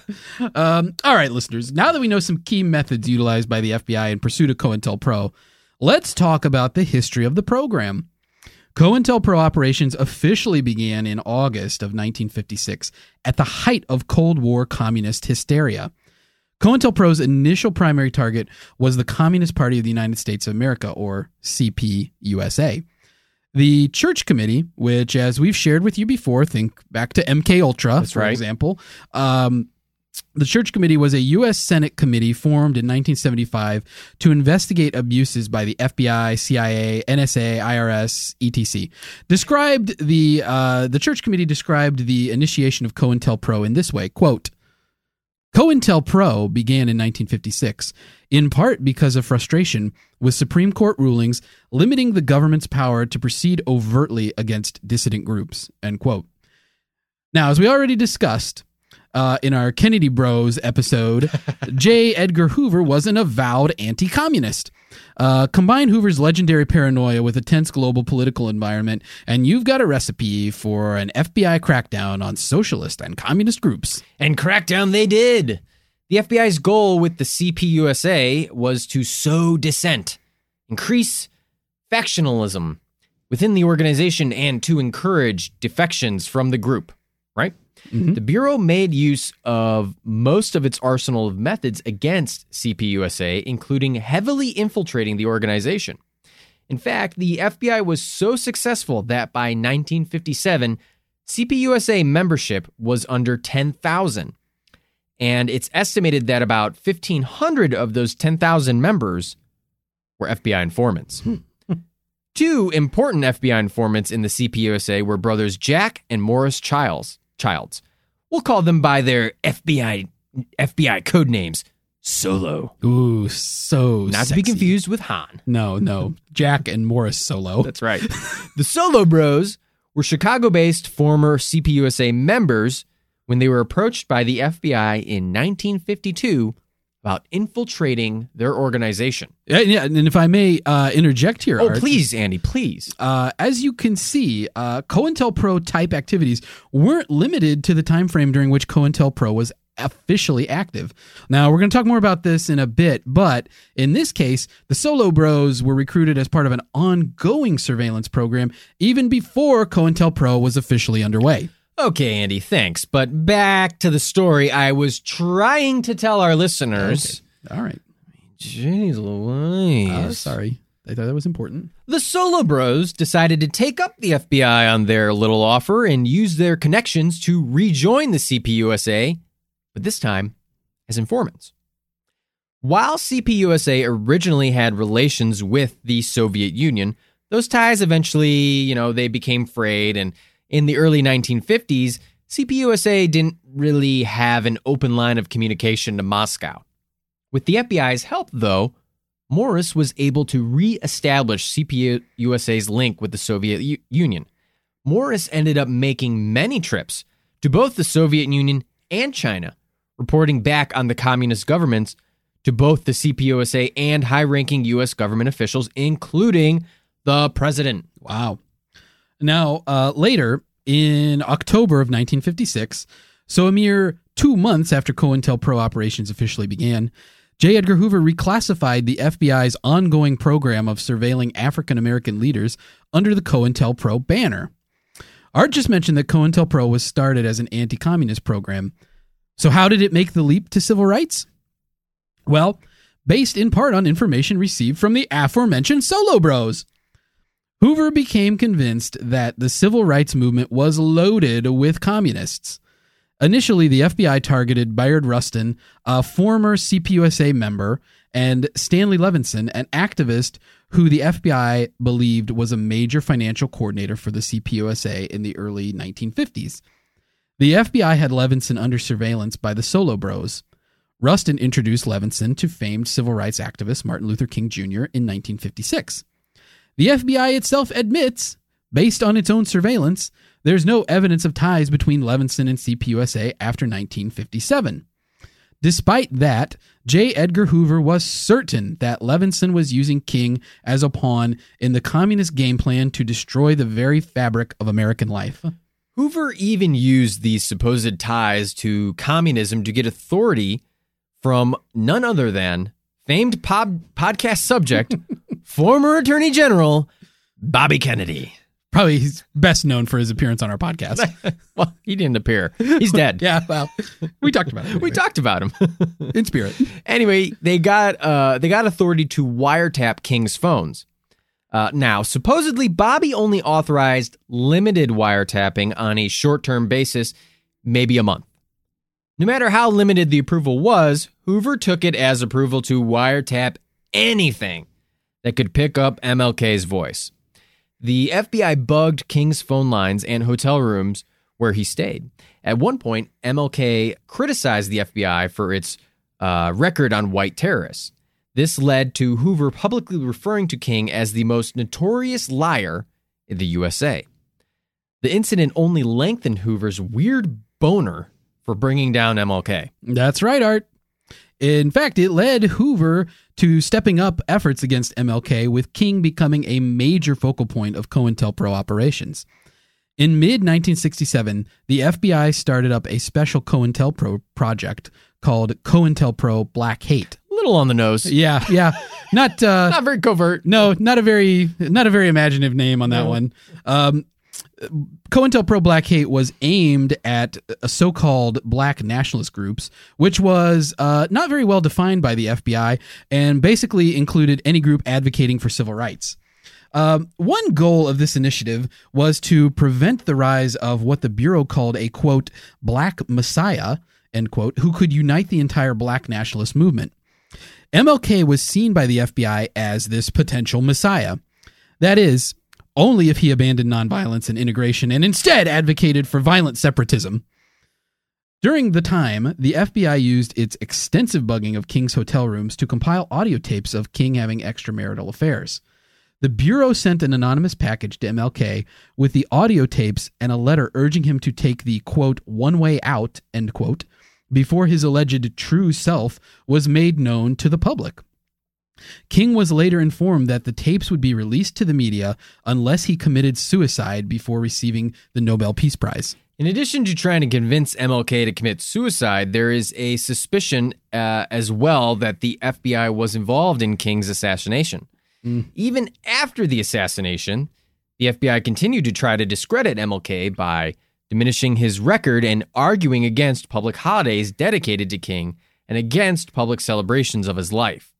Um, all right, listeners. Now that we know some key methods utilized by the FBI in pursuit of COINTELPRO, let's talk about the history of the program. COINTELPRO operations officially began in August of 1956 at the height of Cold War communist hysteria. COINTELPRO's initial primary target was the Communist Party of the United States of America, or CPUSA. The Church Committee, which, as we've shared with you before, think back to MK Ultra, That's for right. example. Um, the Church Committee was a U.S. Senate committee formed in 1975 to investigate abuses by the FBI, CIA, NSA, IRS, etc. Described the uh, the Church Committee described the initiation of COINTELPRO in this way: "Quote." COINTELPRO began in 1956, in part because of frustration with Supreme Court rulings limiting the government's power to proceed overtly against dissident groups. End quote. Now, as we already discussed uh, in our Kennedy Bros episode, (laughs) J. Edgar Hoover was an avowed anti communist. Uh, combine Hoover's legendary paranoia with a tense global political environment, and you've got a recipe for an FBI crackdown on socialist and communist groups. And crackdown they did. The FBI's goal with the CPUSA was to sow dissent, increase factionalism within the organization, and to encourage defections from the group, right? Mm-hmm. The Bureau made use of most of its arsenal of methods against CPUSA, including heavily infiltrating the organization. In fact, the FBI was so successful that by 1957, CPUSA membership was under 10,000. And it's estimated that about 1,500 of those 10,000 members were FBI informants. Hmm. Two important FBI informants in the CPUSA were brothers Jack and Morris Childs. Childs. We'll call them by their FBI FBI code names. Solo. Ooh, so not sexy. to be confused with Han. No, no, Jack and Morris Solo. (laughs) That's right. (laughs) the Solo Bros were Chicago-based former CPUSA members when they were approached by the FBI in 1952 about infiltrating their organization. Yeah, yeah and if I may uh, interject here, oh Art, please, Andy, please. Uh, as you can see, uh, COINTELPRO type activities weren't limited to the time frame during which COINTELPRO was officially active. Now, we're going to talk more about this in a bit, but in this case, the Solo Bros were recruited as part of an ongoing surveillance program even before COINTELPRO was officially underway. Okay, Andy, thanks. But back to the story I was trying to tell our listeners. Okay. All right. Jeez Louise. Uh, sorry. I thought that was important. The Solo Bros decided to take up the FBI on their little offer and use their connections to rejoin the CPUSA, but this time as informants. While CPUSA originally had relations with the Soviet Union, those ties eventually, you know, they became frayed and in the early 1950s, CPUSA didn't really have an open line of communication to Moscow. With the FBI's help, though, Morris was able to re-establish CPUSA's link with the Soviet U- Union. Morris ended up making many trips to both the Soviet Union and China, reporting back on the communist governments to both the CPUSA and high-ranking U.S. government officials, including the president. Wow. Now, uh, later in October of 1956, so a mere two months after COINTELPRO operations officially began, J. Edgar Hoover reclassified the FBI's ongoing program of surveilling African American leaders under the COINTELPRO banner. Art just mentioned that COINTELPRO was started as an anti communist program. So, how did it make the leap to civil rights? Well, based in part on information received from the aforementioned Solo Bros. Hoover became convinced that the civil rights movement was loaded with communists. Initially, the FBI targeted Bayard Rustin, a former CPUSA member, and Stanley Levinson, an activist who the FBI believed was a major financial coordinator for the CPUSA in the early 1950s. The FBI had Levinson under surveillance by the Solo Bros. Rustin introduced Levinson to famed civil rights activist Martin Luther King Jr. in 1956. The FBI itself admits, based on its own surveillance, there's no evidence of ties between Levinson and CPUSA after 1957. Despite that, J. Edgar Hoover was certain that Levinson was using King as a pawn in the communist game plan to destroy the very fabric of American life. Hoover even used these supposed ties to communism to get authority from none other than famed pod- podcast subject, (laughs) former Attorney General Bobby Kennedy. Probably he's best known for his appearance on our podcast. (laughs) well, he didn't appear. He's dead. (laughs) yeah, well, we talked about him. Anyway. We talked about him in spirit. Anyway, they got uh, they got authority to wiretap King's phones. Uh, now, supposedly, Bobby only authorized limited wiretapping on a short term basis, maybe a month. No matter how limited the approval was, Hoover took it as approval to wiretap anything that could pick up MLK's voice. The FBI bugged King's phone lines and hotel rooms where he stayed. At one point, MLK criticized the FBI for its uh, record on white terrorists. This led to Hoover publicly referring to King as the most notorious liar in the USA. The incident only lengthened Hoover's weird boner for bringing down MLK. That's right, Art. In fact, it led Hoover to stepping up efforts against MLK, with King becoming a major focal point of COINTELPRO operations. In mid 1967, the FBI started up a special COINTELPRO project called COINTELPRO Black Hate. A little on the nose. Yeah, yeah. Not uh, (laughs) not very covert. No, not a very not a very imaginative name on that no. one. Um, COINTELPRO Black Hate was aimed at so called black nationalist groups, which was uh, not very well defined by the FBI and basically included any group advocating for civil rights. Um, one goal of this initiative was to prevent the rise of what the Bureau called a quote, black messiah, end quote, who could unite the entire black nationalist movement. MLK was seen by the FBI as this potential messiah. That is, only if he abandoned nonviolence and integration and instead advocated for violent separatism. During the time, the FBI used its extensive bugging of King's hotel rooms to compile audio tapes of King having extramarital affairs. The Bureau sent an anonymous package to MLK with the audio tapes and a letter urging him to take the quote, one way out, end quote, before his alleged true self was made known to the public. King was later informed that the tapes would be released to the media unless he committed suicide before receiving the Nobel Peace Prize. In addition to trying to convince MLK to commit suicide, there is a suspicion uh, as well that the FBI was involved in King's assassination. Mm. Even after the assassination, the FBI continued to try to discredit MLK by diminishing his record and arguing against public holidays dedicated to King and against public celebrations of his life.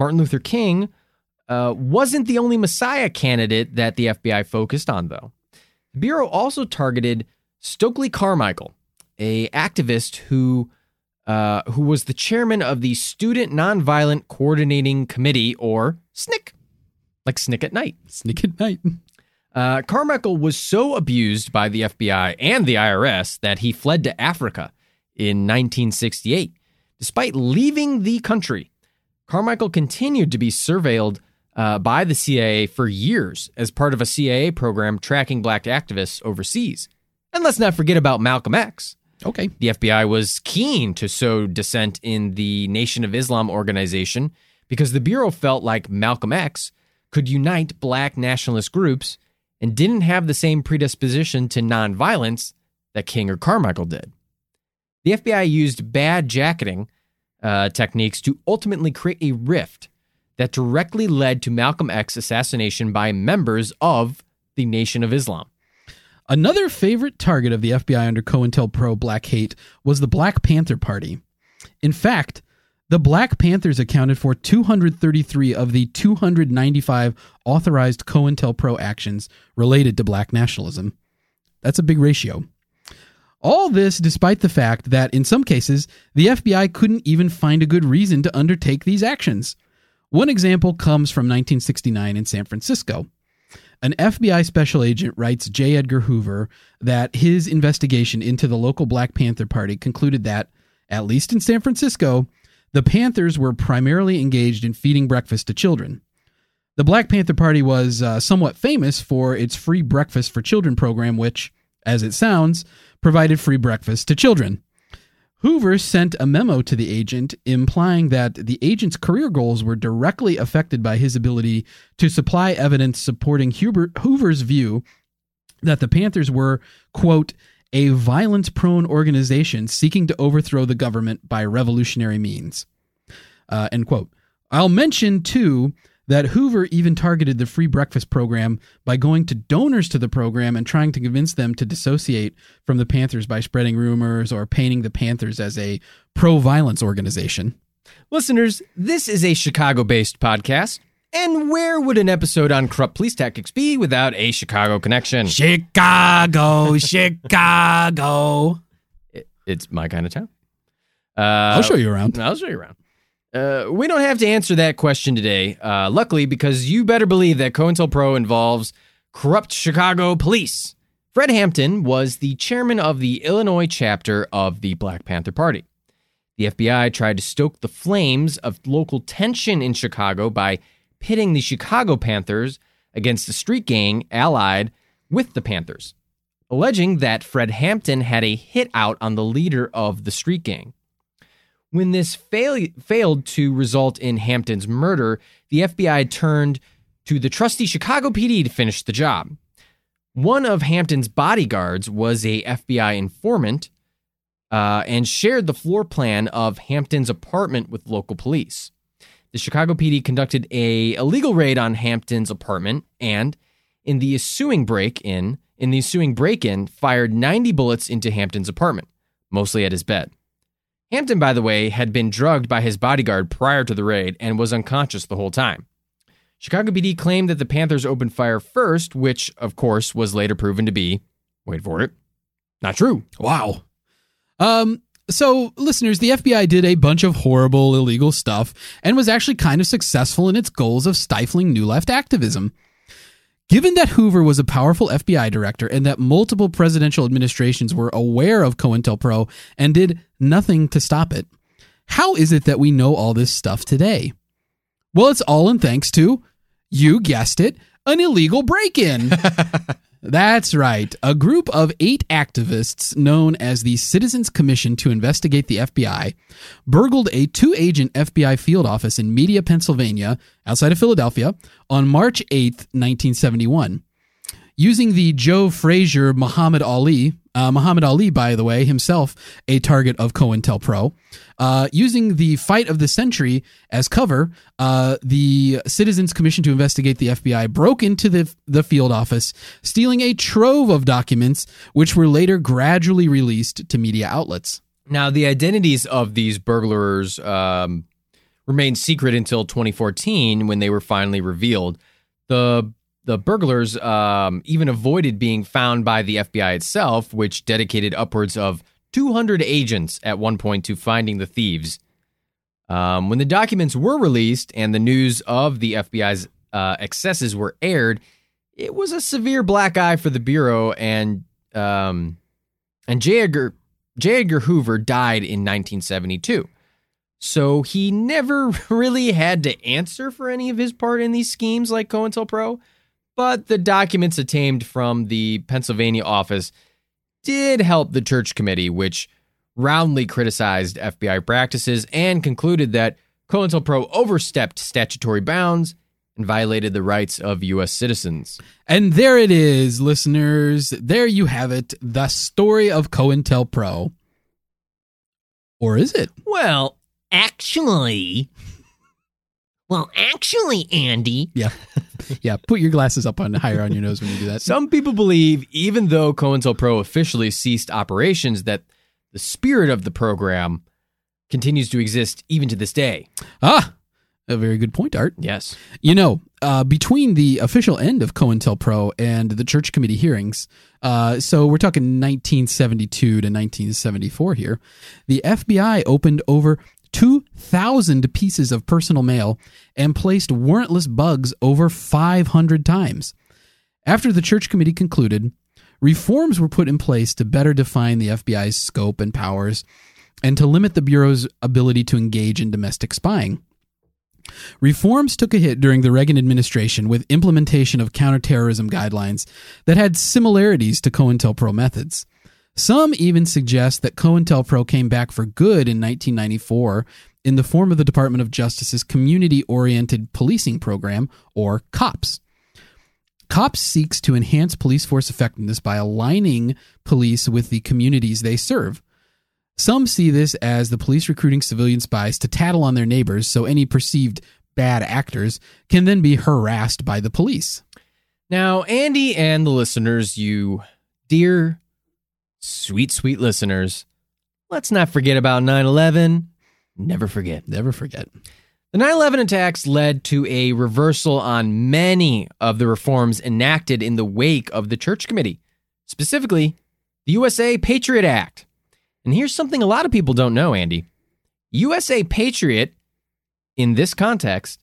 Martin Luther King uh, wasn't the only Messiah candidate that the FBI focused on, though. The Bureau also targeted Stokely Carmichael, a activist who uh, who was the chairman of the Student Nonviolent Coordinating Committee, or SNCC, like Snick at Night. Snick at Night. Uh, Carmichael was so abused by the FBI and the IRS that he fled to Africa in 1968. Despite leaving the country, Carmichael continued to be surveilled uh, by the CIA for years as part of a CIA program tracking black activists overseas. And let's not forget about Malcolm X. Okay. The FBI was keen to sow dissent in the Nation of Islam organization because the Bureau felt like Malcolm X could unite black nationalist groups and didn't have the same predisposition to nonviolence that King or Carmichael did. The FBI used bad jacketing uh, techniques to ultimately create a rift that directly led to Malcolm X assassination by members of the Nation of Islam. Another favorite target of the FBI under COINTELPRO Black Hate was the Black Panther Party. In fact, the Black Panthers accounted for 233 of the 295 authorized COINTELPRO actions related to black nationalism. That's a big ratio. All this despite the fact that, in some cases, the FBI couldn't even find a good reason to undertake these actions. One example comes from 1969 in San Francisco. An FBI special agent writes J. Edgar Hoover that his investigation into the local Black Panther Party concluded that, at least in San Francisco, the Panthers were primarily engaged in feeding breakfast to children. The Black Panther Party was uh, somewhat famous for its free breakfast for children program, which, as it sounds, provided free breakfast to children. Hoover sent a memo to the agent implying that the agent's career goals were directly affected by his ability to supply evidence supporting Huber, Hoover's view that the Panthers were, quote, a violence prone organization seeking to overthrow the government by revolutionary means. Uh, end quote. I'll mention, too, that Hoover even targeted the free breakfast program by going to donors to the program and trying to convince them to dissociate from the Panthers by spreading rumors or painting the Panthers as a pro violence organization. Listeners, this is a Chicago based podcast. And where would an episode on corrupt police tactics be without a Chicago connection? Chicago, (laughs) Chicago. It, it's my kind of town. Uh, I'll show you around. I'll show you around. Uh, we don't have to answer that question today, uh, luckily, because you better believe that COINTELPRO involves corrupt Chicago police. Fred Hampton was the chairman of the Illinois chapter of the Black Panther Party. The FBI tried to stoke the flames of local tension in Chicago by pitting the Chicago Panthers against a street gang allied with the Panthers, alleging that Fred Hampton had a hit out on the leader of the street gang. When this fail- failed to result in Hampton's murder, the FBI turned to the trusty Chicago PD to finish the job. One of Hampton's bodyguards was a FBI informant uh, and shared the floor plan of Hampton's apartment with local police. The Chicago PD conducted a illegal raid on Hampton's apartment and, in the ensuing break in, the ensuing break in, fired 90 bullets into Hampton's apartment, mostly at his bed. Hampton, by the way, had been drugged by his bodyguard prior to the raid and was unconscious the whole time. Chicago PD claimed that the Panthers opened fire first, which, of course, was later proven to be, wait for it, not true. Wow. Um, so, listeners, the FBI did a bunch of horrible, illegal stuff and was actually kind of successful in its goals of stifling New Left activism. Given that Hoover was a powerful FBI director and that multiple presidential administrations were aware of COINTELPRO and did nothing to stop it, how is it that we know all this stuff today? Well, it's all in thanks to, you guessed it, an illegal break in. (laughs) That's right. A group of eight activists known as the Citizens Commission to Investigate the FBI burgled a two agent FBI field office in Media, Pennsylvania, outside of Philadelphia, on March 8, 1971. Using the Joe Frazier Muhammad Ali, uh, Muhammad Ali, by the way, himself a target of COINTELPRO, uh, using the fight of the century as cover, uh, the Citizens Commission to Investigate the FBI broke into the, the field office, stealing a trove of documents, which were later gradually released to media outlets. Now, the identities of these burglars um, remained secret until 2014 when they were finally revealed. The the burglars um, even avoided being found by the FBI itself, which dedicated upwards of 200 agents at one point to finding the thieves. Um, when the documents were released and the news of the FBI's uh, excesses were aired, it was a severe black eye for the bureau, and um, and J. Edgar, J. Edgar Hoover died in 1972. So he never (laughs) really had to answer for any of his part in these schemes like COINTELPRO but the documents obtained from the Pennsylvania office did help the Church Committee, which roundly criticized FBI practices and concluded that COINTELPRO overstepped statutory bounds and violated the rights of U.S. citizens. And there it is, listeners. There you have it. The story of COINTELPRO. Or is it? Well, actually, well, actually, Andy. Yeah. (laughs) yeah. Put your glasses up on higher on your nose when you do that. Some people believe, even though COINTELPRO officially ceased operations, that the spirit of the program continues to exist even to this day. Ah, a very good point, Art. Yes. You know, uh, between the official end of COINTELPRO and the Church Committee hearings, uh, so we're talking 1972 to 1974 here, the FBI opened over 2,000 pieces of personal mail and placed warrantless bugs over 500 times. After the Church Committee concluded, reforms were put in place to better define the FBI's scope and powers and to limit the Bureau's ability to engage in domestic spying. Reforms took a hit during the Reagan administration with implementation of counterterrorism guidelines that had similarities to COINTELPRO methods. Some even suggest that COINTELPRO came back for good in 1994 in the form of the Department of Justice's Community Oriented Policing Program, or COPS. COPS seeks to enhance police force effectiveness by aligning police with the communities they serve. Some see this as the police recruiting civilian spies to tattle on their neighbors so any perceived bad actors can then be harassed by the police. Now, Andy and the listeners, you dear sweet, sweet listeners, let's not forget about 9 11. Never forget. Never forget. The 9 11 attacks led to a reversal on many of the reforms enacted in the wake of the Church Committee, specifically the USA Patriot Act. And here's something a lot of people don't know, Andy USA Patriot, in this context,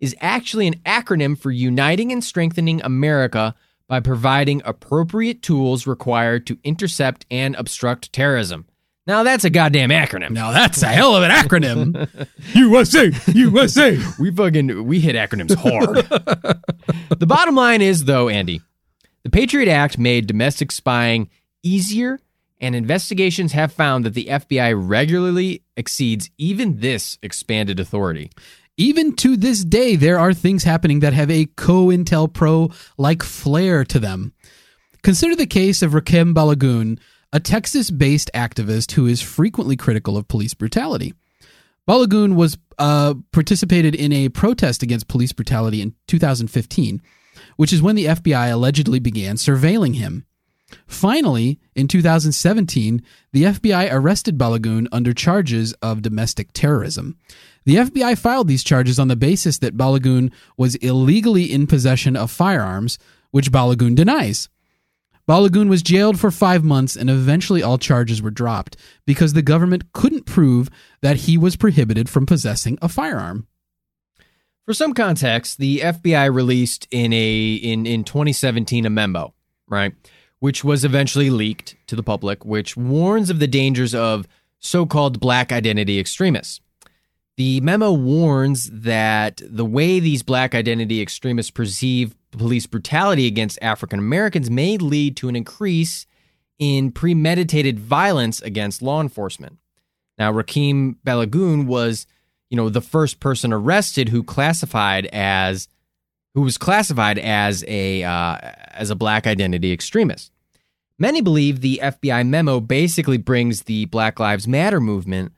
is actually an acronym for Uniting and Strengthening America by providing appropriate tools required to intercept and obstruct terrorism. Now that's a goddamn acronym. Now that's a hell of an acronym. (laughs) USA, USA. we fucking we hit acronyms hard. (laughs) the bottom line is though, Andy, the Patriot Act made domestic spying easier and investigations have found that the FBI regularly exceeds even this expanded authority even to this day, there are things happening that have a co Intel COINTELPRO like flair to them. Consider the case of Rakem Balagoon, a Texas based activist who is frequently critical of police brutality. Balagun was uh, participated in a protest against police brutality in 2015, which is when the FBI allegedly began surveilling him. Finally, in 2017, the FBI arrested Balagoon under charges of domestic terrorism. The FBI filed these charges on the basis that Balagoon was illegally in possession of firearms, which Balagoon denies. Balagoon was jailed for five months and eventually all charges were dropped because the government couldn't prove that he was prohibited from possessing a firearm. For some context, the FBI released in a in in 2017 a memo, right, which was eventually leaked to the public, which warns of the dangers of so-called black identity extremists. The memo warns that the way these black identity extremists perceive police brutality against African Americans may lead to an increase in premeditated violence against law enforcement. Now, Rakem Balagoon was you know, the first person arrested who classified as who was classified as a uh, as a black identity extremist. Many believe the FBI memo basically brings the Black Lives Matter movement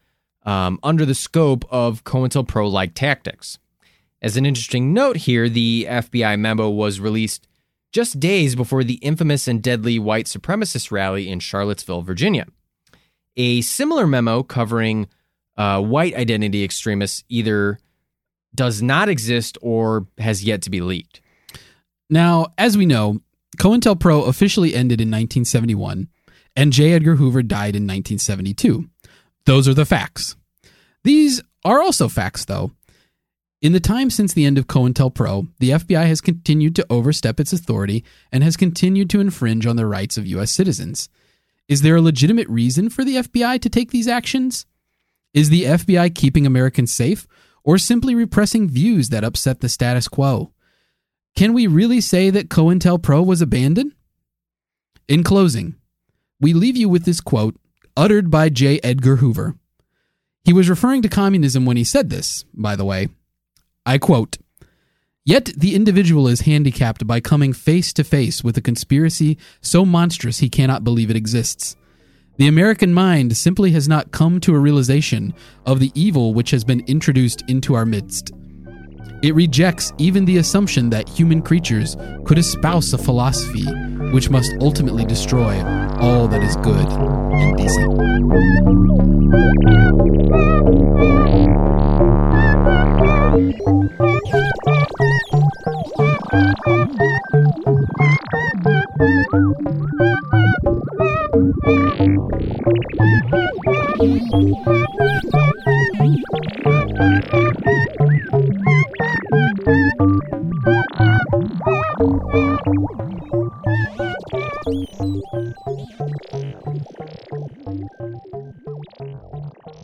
um, under the scope of COINTELPRO like tactics. As an interesting note here, the FBI memo was released just days before the infamous and deadly white supremacist rally in Charlottesville, Virginia. A similar memo covering uh, white identity extremists either does not exist or has yet to be leaked. Now, as we know, COINTELPRO officially ended in 1971, and J. Edgar Hoover died in 1972. Those are the facts. These are also facts, though. In the time since the end of COINTELPRO, the FBI has continued to overstep its authority and has continued to infringe on the rights of U.S. citizens. Is there a legitimate reason for the FBI to take these actions? Is the FBI keeping Americans safe or simply repressing views that upset the status quo? Can we really say that COINTELPRO was abandoned? In closing, we leave you with this quote uttered by J. Edgar Hoover. He was referring to communism when he said this, by the way. I quote Yet the individual is handicapped by coming face to face with a conspiracy so monstrous he cannot believe it exists. The American mind simply has not come to a realization of the evil which has been introduced into our midst. It rejects even the assumption that human creatures could espouse a philosophy which must ultimately destroy all that is good and decent.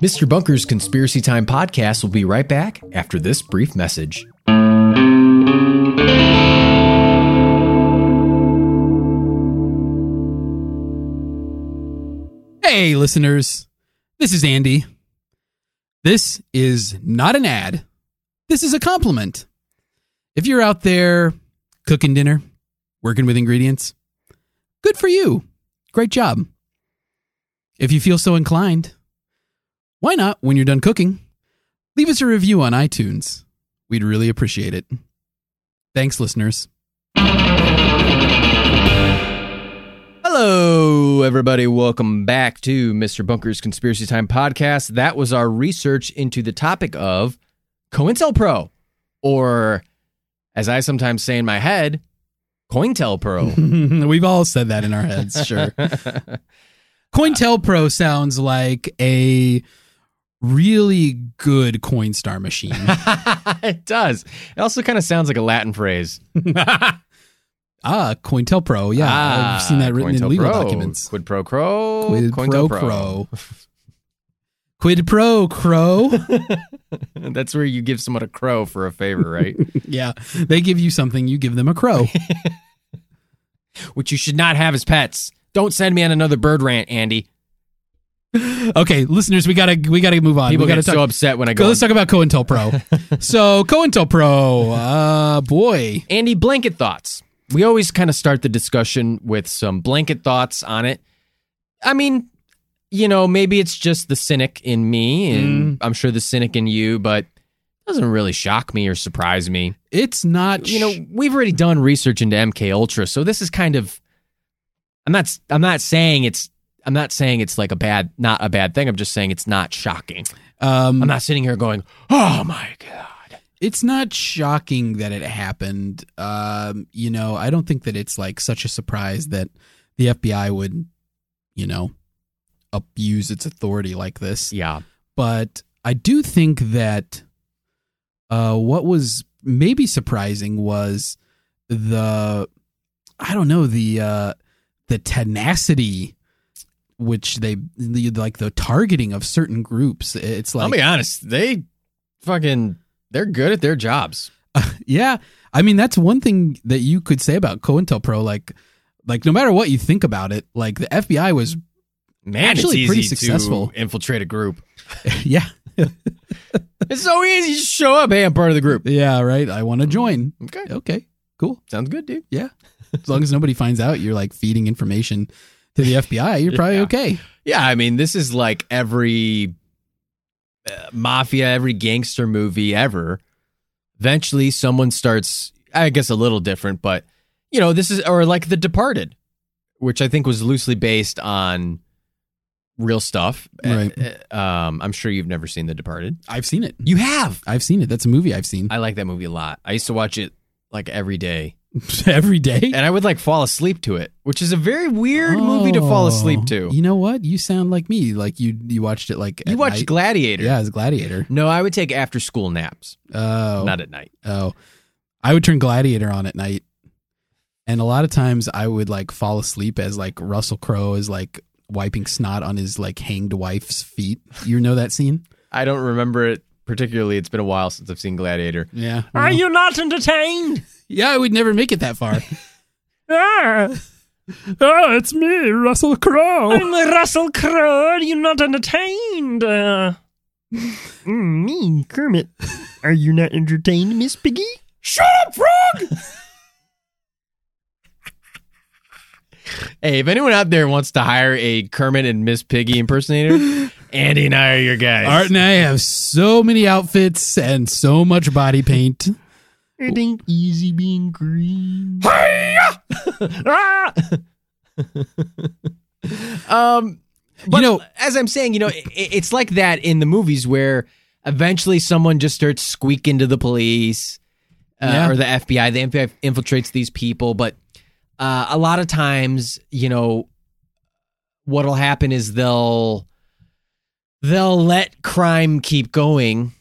Mr. Bunker's Conspiracy Time podcast will be right back after this brief message. Hey, listeners. This is Andy. This is not an ad. This is a compliment. If you're out there cooking dinner, working with ingredients, good for you. Great job. If you feel so inclined, why not, when you're done cooking, leave us a review on iTunes? We'd really appreciate it. Thanks, listeners. Hello, everybody. Welcome back to Mr. Bunker's Conspiracy Time podcast. That was our research into the topic of COINTELPRO, or as I sometimes say in my head, COINTELPRO. (laughs) We've all said that in our heads, sure. (laughs) COINTELPRO sounds like a really good Coinstar machine. (laughs) it does. It also kind of sounds like a Latin phrase. (laughs) ah, COINTELPRO. Yeah, Ah, I've seen that written in legal documents. Quid pro quo. Quid pro quo. Quid pro crow. (laughs) That's where you give someone a crow for a favor, right? yeah, they give you something, you give them a crow. Which you should not have as pets. Don't send me on another bird rant, Andy. Okay, listeners, we gotta we gotta move on. People we gotta get talk. so upset when I Go, let's talk about COINTELPRO. (laughs) so COINTELPRO, uh, boy, Andy, blanket thoughts. We always kind of start the discussion with some blanket thoughts on it. I mean, you know, maybe it's just the cynic in me, and I'm sure the cynic in you, but it doesn't really shock me or surprise me. it's not. You know, we've already done research into MK Ultra, so this is kind of I'm not I'm not saying it's I'm not saying it's like a bad not a bad thing. I'm just saying it's not shocking. Um, I'm not sitting here going, "Oh my god." it's not shocking that it happened. Um, you know, I don't think that it's like such a surprise that the FBI would, you know, abuse its authority like this. Yeah. But I do think that uh, what was maybe surprising was the, I don't know, the uh, the tenacity which they the, like the targeting of certain groups. It's like I'll be honest, they fucking they're good at their jobs. Uh, yeah, I mean that's one thing that you could say about COINTELPRO. Like, like no matter what you think about it, like the FBI was Man, Actually it's pretty successful. to infiltrate a group. (laughs) yeah, (laughs) It's so easy. Just show up. Hey, I'm part of the group. yeah, right. I want to mm-hmm. join. Okay, Okay, cool. sounds good, dude. Yeah. As long as nobody finds out you're like feeding information to the FBI, you're probably Yeah. okay. Yeah, I mean, this is like every uh, mafia, every gangster movie ever. Eventually, someone starts. I guess a little different, but you know, this is or like The Departed, which I think was loosely based on real stuff. Right. Uh, Um, I'm sure you've never seen The Departed. I've seen it. You have. I've seen it. That's a movie I've seen I like that movie a lot. I used to watch it like every day, (laughs) every day. and I would like fall asleep to it, which is a very weird movie to fall asleep to. Oh. You know what? You sound like me. Like you, you watched it like You at watched night. Gladiator. Yeah, as Gladiator. No, I would take after school naps, Oh, not at night. Oh, I would turn Gladiator on at night, and a lot of times I would like fall asleep as like Russell Crowe is like wiping snot on his like hanged wife's feet. You know that scene? I don't remember it particularly. It's been a while since I've seen Gladiator. Yeah. Are you not entertained? Yeah, we'd never make it that far. (laughs) Ah, oh, it's me, Russell Crowe. I'm Russell Crowe. Are you not entertained? Uh, (laughs) me, Kermit. Are you not entertained, Miss Piggy? Shut up, frog! (laughs) hey, if anyone out there wants to hire a Kermit and Miss Piggy impersonator, Andy and I are your guys. Art and I have so many outfits and so much body paint. It ain't easy being green. ah! (laughs) Um, but You know- as I'm saying, you know, it, it's like that in the movies where eventually someone just starts squeaking to the police uh, Yeah. or the FBI. The FBI infiltrates these people, but uh, a lot of times, you know, what'll happen is they'll they'll let crime keep going.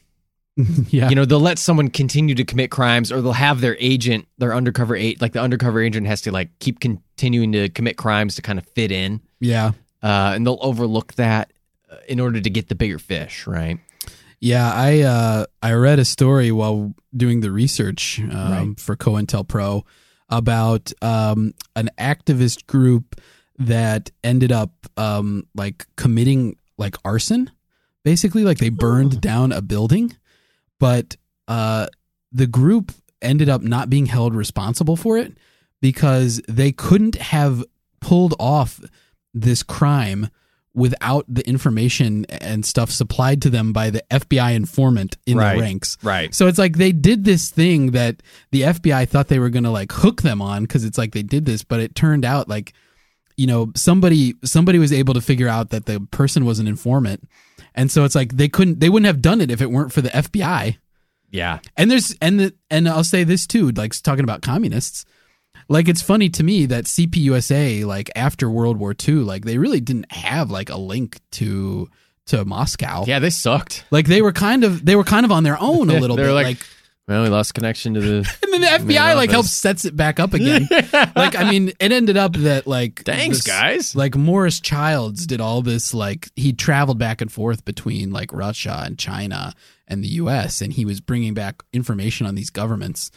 (laughs) yeah. You know, they'll let someone continue to commit crimes, or they'll have their agent, their undercover agent, like the undercover agent has to like keep continuing to commit crimes to kind of fit in yeah. uh, and they'll overlook that uh, in order to get the bigger fish, right? Yeah, I uh, I read a story while doing the research um, Right. for COINTELPRO about um, an activist group that ended up um, like committing like arson, basically like they burned down a building, but uh, the group ended up not being held responsible for it because they couldn't have pulled off this crime without the information and stuff supplied to them by the FBI informant in Right. the ranks. Right. So it's like they did this thing that the FBI thought they were going to like hook them on because it's like they did this, but it turned out like you know somebody somebody was able to figure out that the person was an informant, and so it's like they couldn't they wouldn't have done it if it weren't for the FBI. Yeah. And there's and the and I'll say this too, like talking about communists. Like it's funny to me that CPUSA, like after World War II, like they really didn't have like a link to to Moscow. Yeah, they sucked. Like they were kind of they were kind of on their own a (laughs) little bit. like- Like, Well, we lost connection to the. (laughs) and then the FBI like office. helps sets it back up again. (laughs) like I mean, it ended up that like Thanks, this- guys. Like Morris Childs did all this like he traveled back and forth between like Russia and China and the US and he was bringing back information on these governments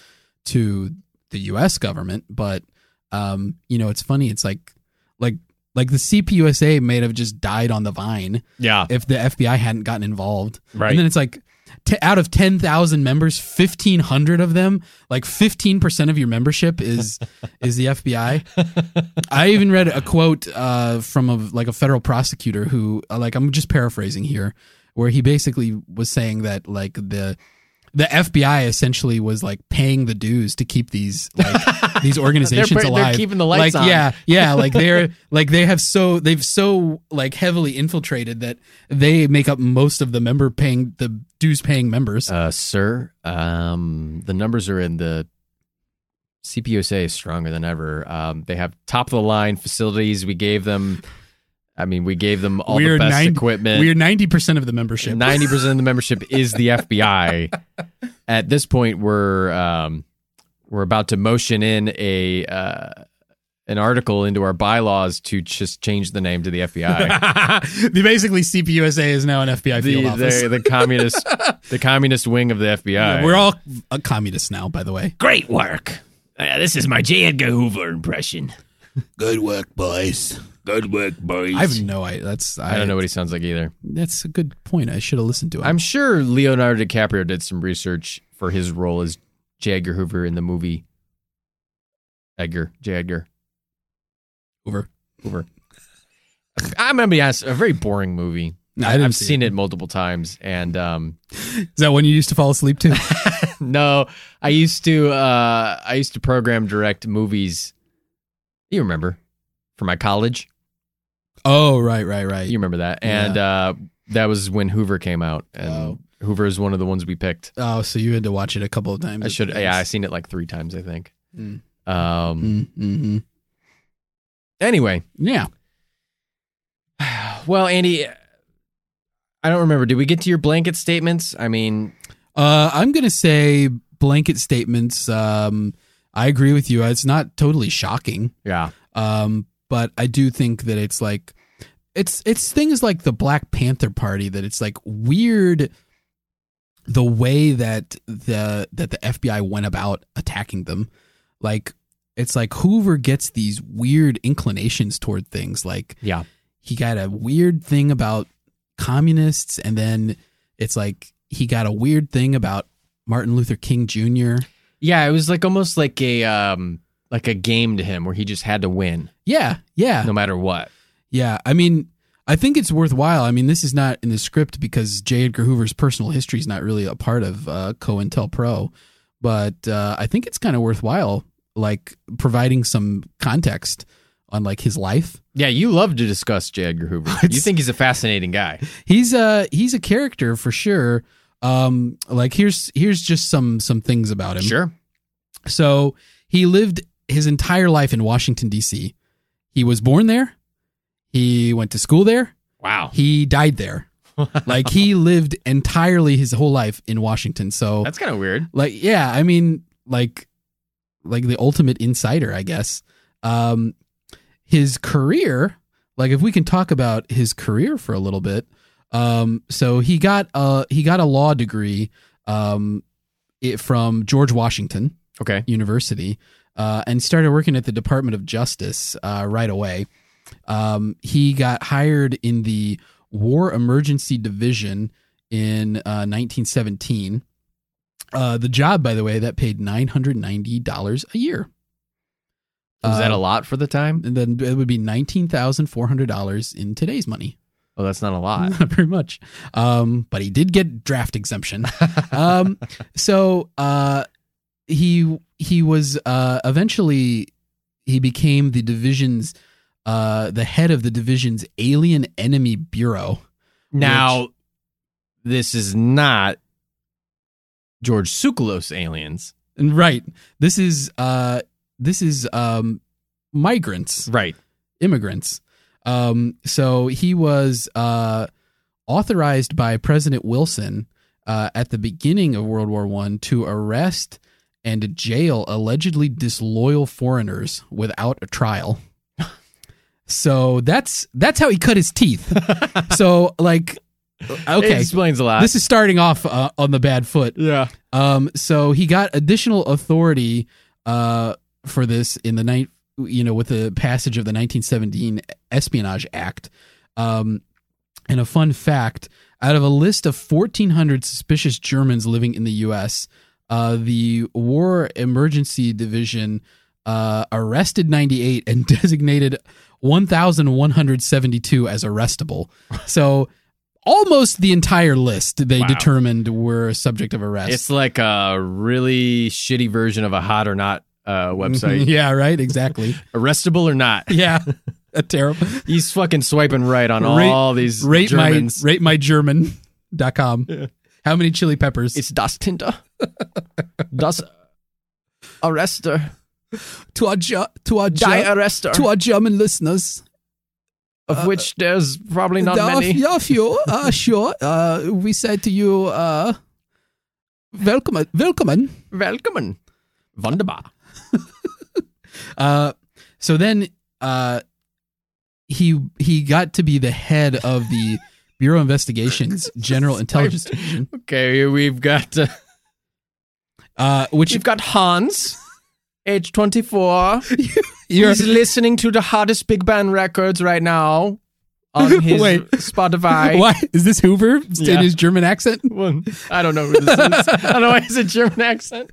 to the US government, but um you know, it's funny it's like like like the CPUSA may have just died on the vine Yeah. if the FBI hadn't gotten involved. Right. And then it's like t- out of 10,000 members, 1500 of them, like 15% of your membership is (laughs) is the FBI. I even read a quote uh, from a like a federal prosecutor who uh, like I'm just paraphrasing here where he basically was saying that like the the FBI essentially was like paying the dues to keep these like (laughs) these organizations They're- they're alive. keeping the lights like, on. Yeah, yeah. Like they're (laughs) like they have so they've so like heavily infiltrated that they make up most of the member paying the dues paying members. Uh, sir, um, the numbers are in the CPUSA is stronger than ever. Um, they have top of the line facilities. We gave them, I mean, we gave them all We're the best nine- equipment. We're ninety percent of the membership. Ninety percent of the membership is the (laughs) FBI. At this point, we're um, we're about to motion in a uh, an article into our bylaws to just change the name to the FBI. (laughs) the basically CPUSA is now an FBI field the, office. the the communist (laughs) the communist wing of the FBI. We're all uh, communists now, by the way. Great work. Uh, this is my J. Edgar Hoover impression. Good work, boys. Good work, boys. I have no idea. That's I, I don't know what he sounds like either. That's a good point. I should have listened to it. I'm sure Leonardo DiCaprio did some research for his role as J. Edgar Hoover in the movie Edgar, J. Edgar over. Hoover. I'm gonna be honest, a very boring movie. No, I I've see seen it. multiple times, and um, Is that one you used to fall asleep to? (laughs) no, I used to uh, I used to program direct movies. You remember for my college? Oh, right, right, right. You remember that? And uh, that was when Hoover came out, and Oh. Hoover is one of the ones we picked. oh, so you had to watch it a couple of times. I should, yeah, I seen it like three times, I think. Mm. Um. Mm-hmm. Anyway, Yeah. (sighs) well, Andy, I don't remember. Did we get to your blanket statements? I mean, Uh, I'm gonna say blanket statements. Um, I agree with you. It's not totally shocking. yeah, Um, but I do think that it's like it's it's things like the Black Panther Party that it's like weird the way that the that the FBI went about attacking them. Like it's like Hoover gets these weird inclinations toward things. Like yeah, he got a weird thing about communists, and then it's like he got a weird thing about Martin Luther King Jr. yeah. It was like almost like a um like a game to him where he just had to win Yeah, yeah. no matter what. Yeah, I mean, I think it's worthwhile. I mean, this is not in the script because J. Edgar Hoover's personal history is not really a part of uh, COINTELPRO, but uh, I think it's kind of worthwhile, like providing some context on like his life. Yeah, you love to discuss J. Edgar Hoover. (laughs) you think he's a fascinating guy. He's a he's a character for sure. Um, like here's here's just some some things about him. Sure. So he lived his entire life in Washington D.C. He was born there. He went to school there. Wow. he died there. (laughs) like he lived entirely his whole life in Washington. So That's kind of weird. like yeah, I mean like like the ultimate insider, I guess. Um his career, like if we can talk about his career for a little bit. Um so he got a he got a law degree um it, from George Washington Okay. University uh, and started working at the Department of Justice uh, right away. Um, he got hired in the War Emergency Division in uh, 1917. Uh, the job, by the way, that paid $990 a year. Was that a lot for the time? And then it would be $19,400 in today's money. Oh, that's not a lot. (laughs) Not very much. Um, but he did get draft exemption. (laughs) um, so uh, he he was uh, eventually he became the division's uh, the head of the division's alien enemy bureau. Now, this is not George Tsoukalos aliens. Right, this is uh, this is um, migrants. Right. immigrants. Um, so he was uh, authorized by President Wilson uh, at the beginning of World War One to arrest and jail allegedly disloyal foreigners without a trial. So that's that's how he cut his teeth. (laughs) so like, It okay, explains a lot. this is starting off uh, on the bad foot. yeah. Um, so he got additional authority uh, for this in the night, you know, with the passage of the 1917 Espionage Act. Um, and a fun fact: out of a list of 1,400 suspicious Germans living in the U.S., uh, the War Emergency Division uh, arrested 98 and (laughs) designated 1,172 as arrestable. So almost the entire list they Wow. determined were subject of arrest. It's like a really shitty version of a hot or not uh, website. (laughs) yeah, right. Exactly. (laughs) Arrestable or not? Yeah, a terrible. He's fucking swiping right on Rate- all these Rate Germans. my rate my German.com. How many chili peppers? It's das Tinder. (laughs) das Arrester. to our to our Die Arrester. to our German listeners. of which there's probably not There are- many. Yeah, few. (laughs) Uh, sure. Uh, we said to you, uh, welcome, welcome. Welcome. Wunderbar. (laughs) Uh, so then, uh, he he got to be the head of the Bureau of Investigations General Intelligence Division, Okay, we've got uh, uh, which you've got Hans, (laughs) age 24. (laughs) you're He's listening to the hottest big band records right now on (laughs) his Wait. Spotify. why is this Hoover in Yeah. his German accent? Well, I don't know who this is. I don't know why it's a German accent.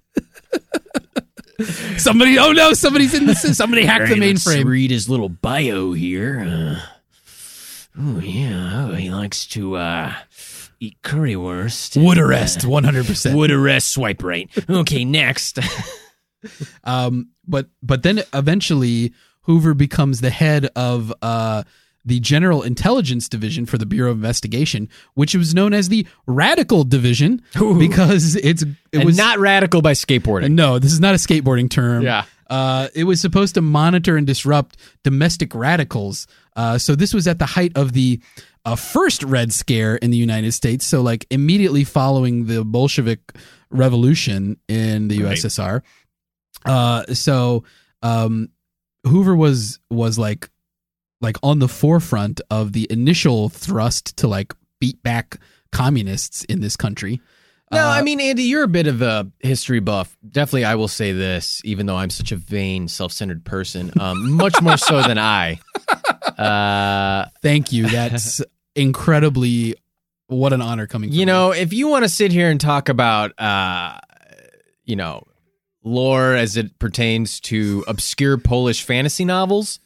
Somebody, oh no, somebody's in this. Somebody hacked the mainframe. read his little bio here. Uh, oh yeah, oh, he likes to uh, eat currywurst. Wood arrest, (laughs) one hundred percent. Would arrest. Swipe right. Okay, next. (laughs) Um, but but then eventually Hoover becomes the head of uh the General Intelligence Division for the Bureau of Investigation, which was known as the Radical Division because it's it was was not radical by skateboarding. no, this is not a skateboarding term. Yeah. Uh, it was supposed to monitor and disrupt domestic radicals. Uh, so this was at the height of the uh, first Red Scare in the United States. So like immediately following the Bolshevik Revolution in the Right. USSR. Uh, so um, Hoover was was like like on the forefront of the initial thrust to like beat back communists in this country. No, Uh, I mean, Andy, you're a bit of a history buff. Definitely, I will say this, even though I'm such a vain, self centered person, um, much more so than I. Uh, Thank you. That's (laughs) incredibly what an honor coming. you know, if you want to sit here and talk about, uh, you know, lore as it pertains to obscure Polish fantasy novels,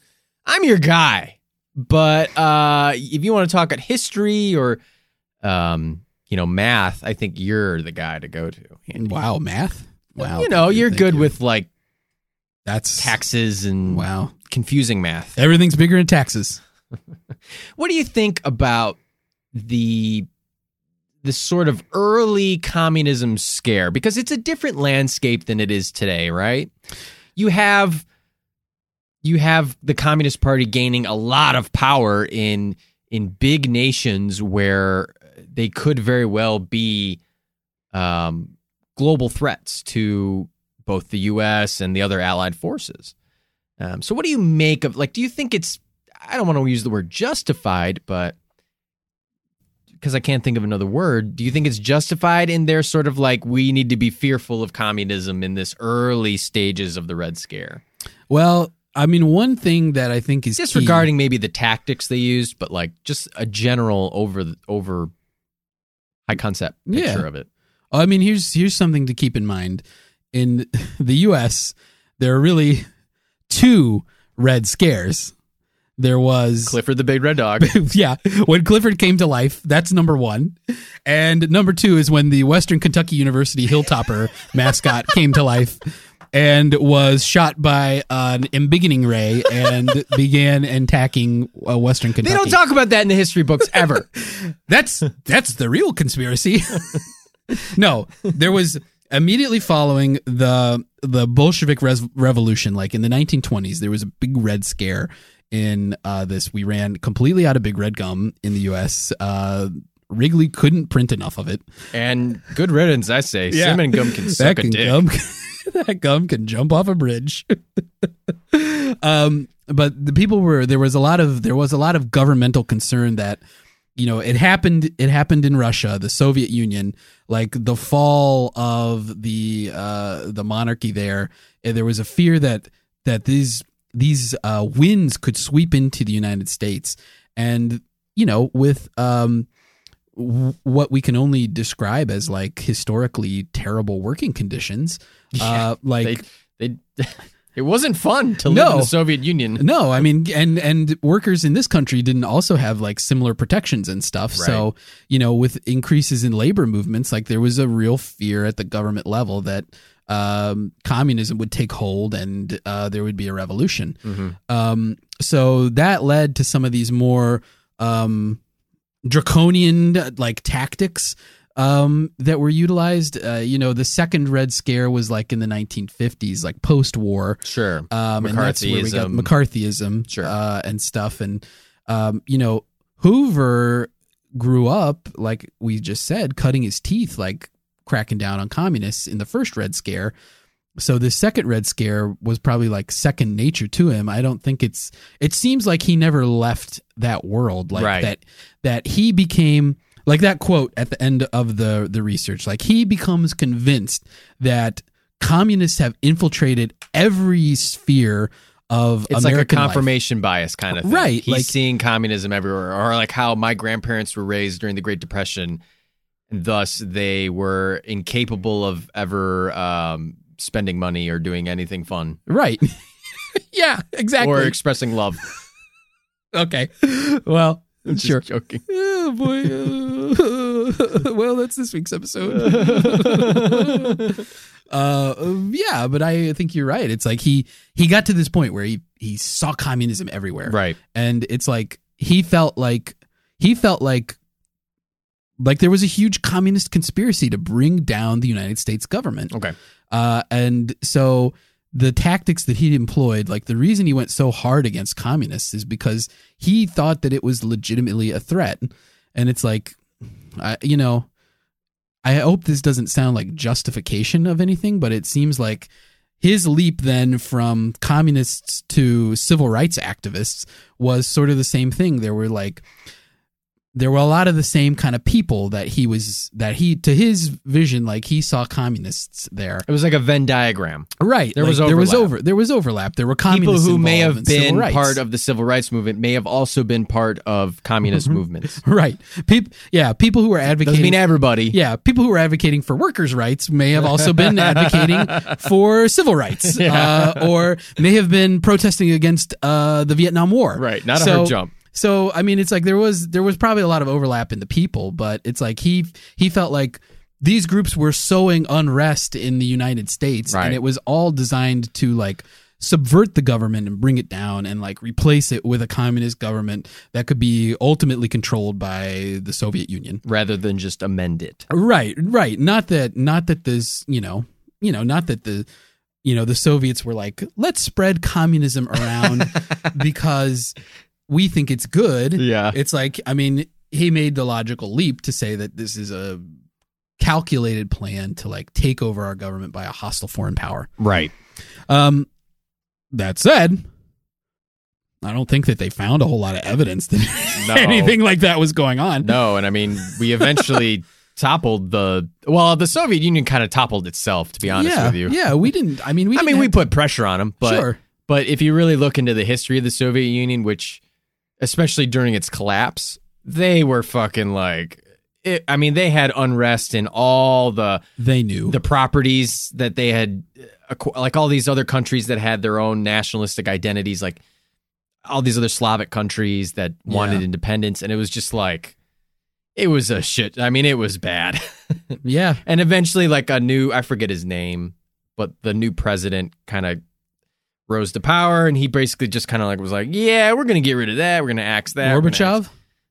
I'm your guy. But uh, if you want to talk at history or, um, you know, math, I think you're the guy to go to. Andy. Wow, math. Wow, you know, you're good you. with like that's taxes and Wow, confusing math. everything's bigger in taxes. (laughs) What do you think about the the sort of early communism scare? Because it's a different landscape than it is today, right? You have you have the Communist Party gaining a lot of power in in big nations where they could very well be um, global threats to both the U.S. and the other allied forces. Um, so, what do you make of like? Do you think it's? I don't want to use the word justified, but because I can't think of another word, do you think it's justified in their sort of like we need to be fearful of communism in this early stages of the Red Scare? Well, I mean, one thing that I think is key- Disregarding maybe the tactics they used, but like just a general over over high concept picture Yeah. of it. I mean, here's here's something to keep in mind. In (laughs) the U.S., there are really two red scares. There was Clifford the Big Red Dog. (laughs) yeah, when Clifford came to life, that's number one. And number two is when the Western Kentucky University Hilltopper (laughs) mascot came to life and was shot by an embiggening ray and began attacking uh, Western They don't talk about that in the history books ever. that's that's the real conspiracy. no, there was immediately following the the Bolshevik res- revolution, like in the 1920s, there was a big red scare in uh, this. We ran completely out of big red gum in the U.S. Uh, Wrigley couldn't print enough of it. and good riddance, I say. Yeah. Cinnamon gum can (laughs) suck that a dick. gum, (laughs) that gum can jump off a bridge. (laughs) um, but the people were there was a lot of there was a lot of governmental concern that you know it happened it happened in Russia, the Soviet Union, like the fall of the uh, the monarchy there. and There was a fear that that these these uh, winds could sweep into the United States, and you know with um, w- what we can only describe as like historically terrible working conditions. (laughs) uh, like They they (laughs) It wasn't fun to live No. in the Soviet Union. No, I mean, and and workers in this country didn't also have like similar protections and stuff. So you know, with increases in labor movements, like there was a real fear at the government level that um, communism would take hold and uh, there would be a revolution. Um, so that led to some of these more um, draconian like tactics um, that were utilized. Uh, you know, the second Red Scare was like in the 1950s, like post-war. Sure. Um, and that's where we got McCarthyism. McCarthyism Sure. uh, and stuff. And, um, you know, Hoover grew up, like we just said, cutting his teeth, like cracking down on communists in the first Red Scare. So the second Red Scare was probably like second nature to him. I don't think it's. It seems like he never left that world, like Right. that. That he became like that quote at the end of the the research. Like he becomes convinced that communists have infiltrated every sphere of It's American like a life. confirmation bias kind of thing. Right, He's like- seeing communism everywhere, or like how my grandparents were raised during the Great Depression, and thus they were incapable of ever um, spending money or doing anything fun Right. (laughs) yeah, exactly. or expressing love. (laughs) okay. Well, I'm just sure. joking. (laughs) Oh boy. uh, (laughs) well, that's this week's episode. (laughs) uh, yeah, but I think you're right. It's like he he got to this point where he he saw communism everywhere, Right. and it's like he felt like he felt like like there was a huge communist conspiracy to bring down the United States government. Okay. Uh, and so the tactics that he employed, like the reason he went so hard against communists is because he thought that it was legitimately a threat. And it's like, I, you know, I hope this doesn't sound like justification of anything, but it seems like his leap then from communists to civil rights activists was sort of the same thing. There were like, there were a lot of the same kind of people that he was that he to his vision like he saw communists there It was like a Venn diagram. right There like, was there was over there was overlap there were People who may have been part of the civil rights movement may have also been part of communist movements. (laughs) right people yeah people who were advocating Doesn't mean everybody. yeah people who were advocating for workers rights may have also been (laughs) advocating for civil rights uh, or may have been protesting against uh, the Vietnam War Right. Not a hard jump. So I mean, it's like there was there was probably a lot of overlap in the people, but it's like he he felt like these groups were sowing unrest in the United States, Right. and it was all designed to like subvert the government and bring it down and like replace it with a communist government that could be ultimately controlled by the Soviet Union. Rather than just amend it. Right, right. Not that not that this, you know, you know, not that the you know, the Soviets were like, let's spread communism around (laughs) because we think it's good. Yeah. It's like, I mean, he made the logical leap to say that this is a calculated plan to like take over our government by a hostile foreign power. Right. Um that said, I don't think that they found a whole lot of evidence that (laughs) No. anything like that was going on. No, and I mean, we eventually (laughs) toppled the. Well, the Soviet Union kind of toppled itself, to be honest yeah, with you. Yeah, we didn't I mean we I mean, we put pressure on them, but sure. but if you really look into the history of the Soviet Union, which especially during its collapse, they were fucking like. It, I mean, they had unrest in all the They knew. the properties that they had, uh, like all these other countries that had their own nationalistic identities, like all these other Slavic countries that wanted Yeah. independence, and it was just like, it was a shit. I mean, it was bad. (laughs) yeah. and eventually, like a new, I forget his name, but the new president kind of rose to power, and he basically just kind of like was like, yeah, we're gonna get rid of that, we're gonna axe that. we're gonna Gorbachev? axe-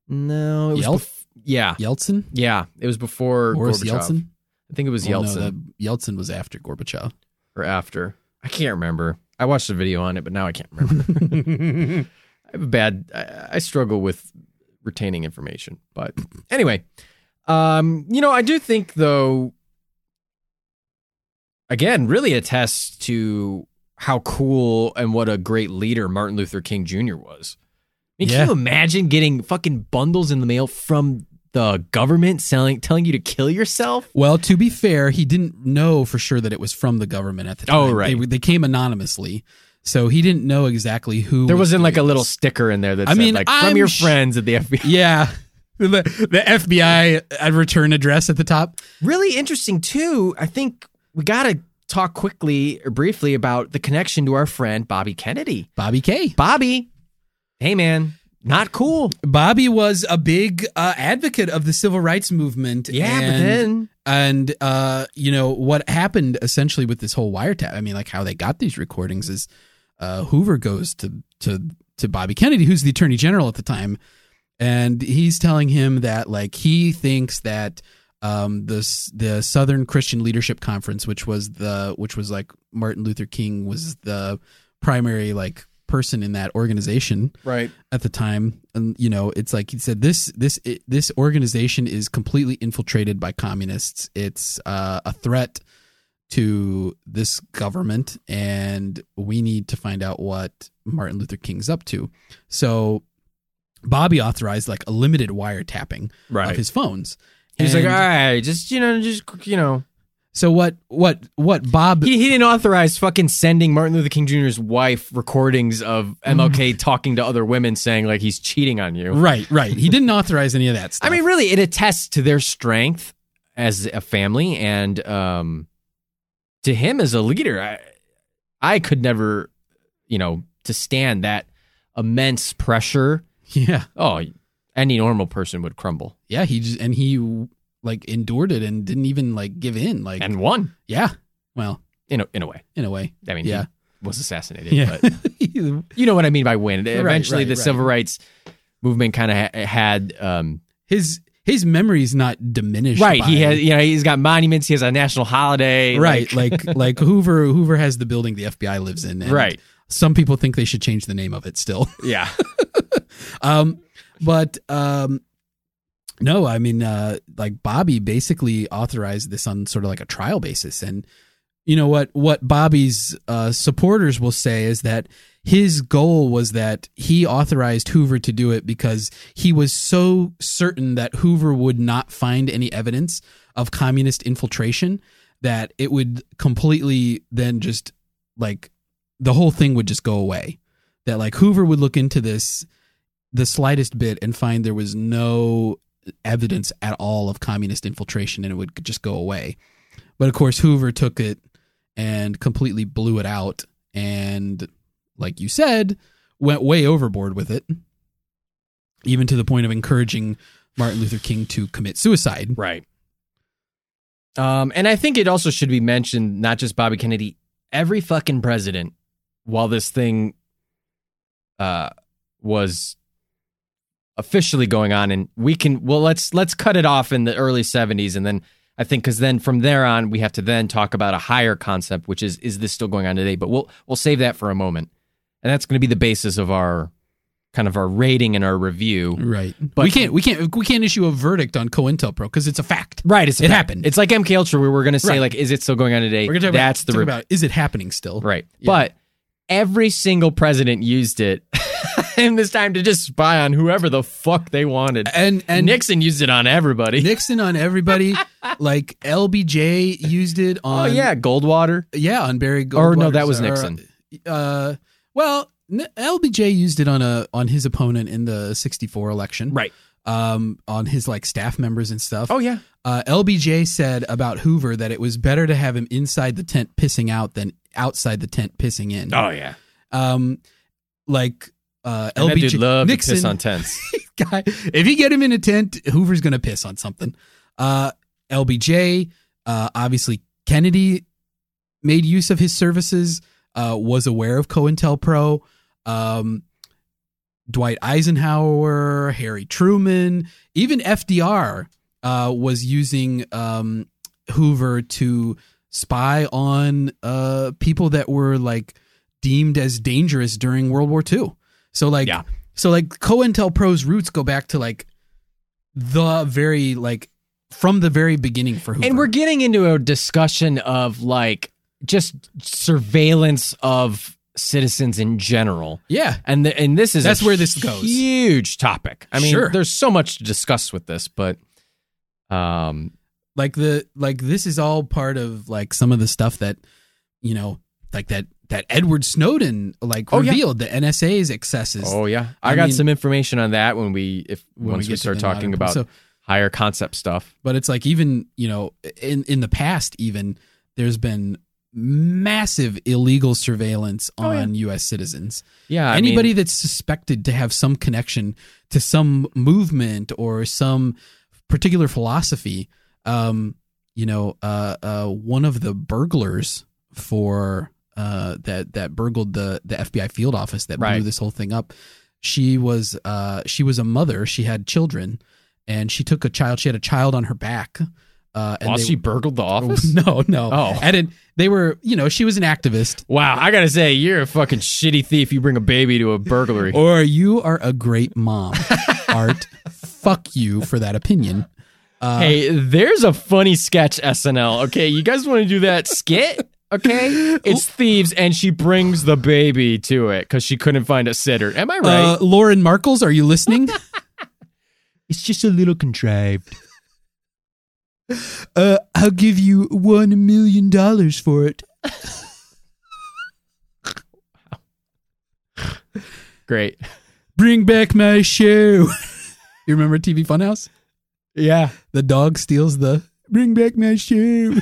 No, it was Yelp? bef- yeah, Yeltsin? yeah, it was before Boris Gorbachev. Yeltsin? I think it was Oh, no, Yeltsin. that- Yeltsin was after Gorbachev. or after. I can't remember. I watched a video on it, but now I can't remember. (laughs) I have a bad. I, I struggle with retaining information, but anyway, um, you know, I do think though. Again, really attests to how cool and what a great leader Martin Luther King Jr. was. I mean, Yeah. can you imagine getting fucking bundles in the mail from the government selling, telling you to kill yourself? Well, to be fair, he didn't know for sure that it was from the government at the oh, time. Oh, right. They, they came anonymously. So he didn't know exactly who. There was wasn't like a little sticker in there that I said mean, like I'm from your sh- friends at the FBI. (laughs) Yeah. The, the FBI return address at the top. Really interesting too. I think we got to talk quickly or briefly about the connection to our friend Bobby Kennedy. Bobby K. Bobby, hey man, not cool. Bobby was a big uh, advocate of the civil rights movement. Yeah, and, but then and uh, you know what happened essentially with this whole wiretap. I mean, like how they got these recordings is uh, Hoover goes to to to Bobby Kennedy, who's the attorney general at the time, and he's telling him that like he thinks that um, the the Southern Christian Leadership Conference, which was the which was like Martin Luther King was the primary like person in that organization right. at the time. And you know it's like he said this this it, this organization is completely infiltrated by communists. It's uh, a threat to this government and we need to find out what Martin Luther King's up to. So Bobby authorized like a limited wiretapping right. of his phones He was like, all right, just you know, just you know. so what what what Bob He, he didn't authorize fucking sending Martin Luther King Jr.'s wife recordings of MLK talking to other women, saying like he's cheating on you. right right he didn't authorize any of that stuff I mean, really, it attests to their strength as a family and um, to him as a leader. I, I could never, you know, to stand that immense pressure. yeah Oh, any normal person would crumble yeah he just and he like endured it and didn't even like give in like and won yeah well in a, in a way. in a way I mean, Yeah. he was assassinated. yeah But (laughs) you know what I mean by win. Eventually, right, the right. civil rights movement kind of ha- had. Um, his his memory's not diminished right. He has, you know, he's got monuments. He has a national holiday. right (laughs) like like hoover hoover has the building the fbi lives in and right. some people think they should change the name of it still Yeah. (laughs) um but um no i mean uh like bobby basically authorized this on sort of like a trial basis. And you know what what bobby's uh supporters will say is that his goal was that he authorized hoover to do it because he was so certain that hoover would not find any evidence of communist infiltration that it would completely then just like the whole thing would just go away. That like hoover would look into this the slightest bit and find there was no evidence at all of communist infiltration and it would just go away. But of course, Hoover took it and completely blew it out. And like you said, went way overboard with it, even to the point of encouraging Martin Luther King to commit suicide. Right. Um, and I think it also should be mentioned, not just Bobby Kennedy, every fucking president, while this thing uh, was officially going on, and we can well let's let's cut it off in the early '70s, and then I think because then from there on we have to then talk about a higher concept, which is is this still going on today? But we'll we'll save that for a moment, and that's going to be the basis of our kind of our rating and our review. Right. But- we can't we can't we can't issue a verdict on COINTELPRO because it's a fact. Right, It fact. happened. It's like MK Ultra, where we're going to say Right. like, is it still going on today? We're gonna talk That's about, the talk re- about is it happening still? right. Yeah. But every single president used it this time to just spy on whoever the fuck they wanted. And and Nixon used it on everybody. Nixon on everybody. (laughs) like LBJ used it on. oh on. yeah, Goldwater. yeah, on Barry Goldwater. Or no, that was or, Nixon. Uh, well, N- LBJ used it on a on his opponent in the '64 election. Right. Um, on his like staff members and stuff. Oh yeah. Uh, LBJ said about Hoover that it was better to have him inside the tent pissing out than outside the tent pissing in. Oh yeah. Um, like uh, And LBJ Nixon to piss on tents. (laughs) guy. If you get him in a tent, Hoover's gonna piss on something. Uh, LBJ, uh, obviously Kennedy made use of his services. Uh, was aware of COINTELPRO. Um, Dwight Eisenhower, Harry Truman, even FDR uh, was using um, Hoover to spy on uh, people that were like deemed as dangerous during World War II. So like Yeah. so like COINTELPRO's roots go back to like the very like from the very beginning for Hoover. and we're getting into a discussion of like just surveillance of citizens in general. yeah. And the, and this is That's a where this goes. Huge topic. I mean, Sure. there's so much to discuss with this, but um, like the like this is all part of like some of the stuff that you know like that that Edward Snowden like Oh, yeah. revealed the NSA's excesses oh yeah, I, I got mean- some information on that when we if when once we, to start talking about so higher concept stuff. but it's like even you know in in the past even there's been massive illegal surveillance Oh, yeah. on U.S. citizens. Yeah, I Anybody mean, that's suspected to have some connection to some movement or some particular philosophy, um, you know, uh, uh, one of the burglars for uh, that that burgled the the FBI field office that blew Right. this whole thing up. She was uh, she was a mother. She had children, and she took a child. She had a child on her back. Uh, and while they- she burgled the (laughs) office. no, no. Oh. and they were, you know, she was an activist. Wow, I gotta say, you're a fucking shitty thief. You bring a baby to a burglary. (laughs) Or you are a great mom, (laughs) Art. Fuck you for that opinion. Uh, hey, there's a funny sketch SNL. Okay, you guys want to do that skit? Okay, (laughs) it's thieves, and she brings the baby to it because she couldn't find a sitter. Am I right? uh, Lorne Michaels, are you listening? (laughs) It's just a little contrived. Uh, I'll give you one million dollars for it. (laughs) Great. Bring back my shoe. you remember TV Funhouse? Yeah. The dog steals the bring back my shoe.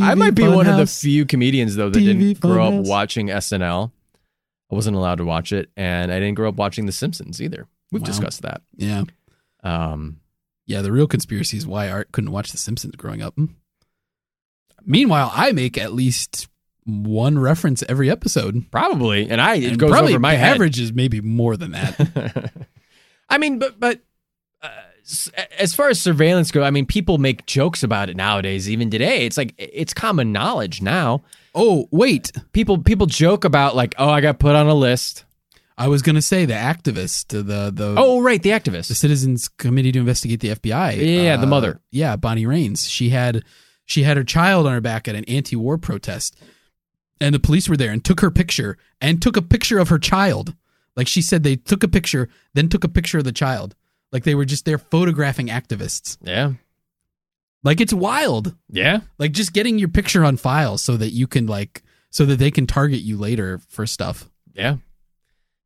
I might be one of the few comedians though that TV didn't grow up watching SNL. I wasn't allowed to watch it, and I didn't grow up watching The Simpsons either. We've Wow. discussed that. Yeah, Um, yeah. The real conspiracy is why Art couldn't watch The Simpsons growing up. Meanwhile, I make at least one reference every episode. probably, and I it And goes probably over my average is maybe more than that. (laughs) I mean, but but uh, as far as surveillance go, I mean, people make jokes about it nowadays. Even today, it's like it's common knowledge now. oh, wait. People people joke about like, oh, I got put on a list. I was going to say the activist, the the Oh, right, the activist, the. Citizens Committee to investigate the FBI. Yeah, the uh, mother. Yeah, Bonnie Raines. She had she had her child on her back at an anti-war protest, and the police were there and took her picture and took a picture of her child. Like she said, they took a picture, then took a picture of the child. Like they were just there photographing activists. Yeah, Like it's wild. yeah. Like just getting your picture on file so that you can like so that they can target you later for stuff. Yeah.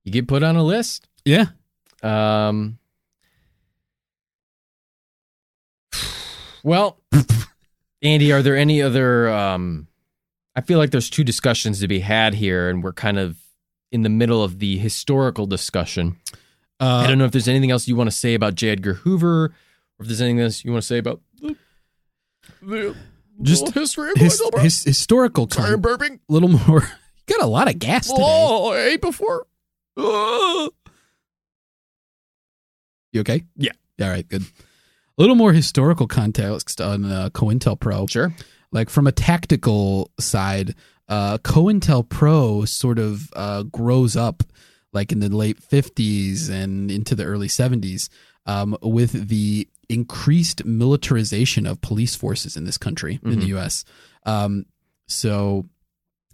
You get put on a list. Yeah. Um Well, (laughs) Andy, are there any other um I feel like there's two discussions to be had here and we're kind of in the middle of the historical discussion. I Uh, don't know if there's anything else you want to say about J. Edgar Hoover or if there's anything else you want to say about the, the Just history of his, his historical Sorry, I'm con- burping. little more. (laughs) You got a lot of gas today. Oh, I ate before. Oh. You okay? Yeah. All right, good. A little more historical context on uh, COINTELPRO. Sure. Like from a tactical side, uh, COINTELPRO sort of uh, grows up like in the late 50s and into the early 70s um, with the increased militarization of police forces in this country, in the Mhm. U.S. Um, so,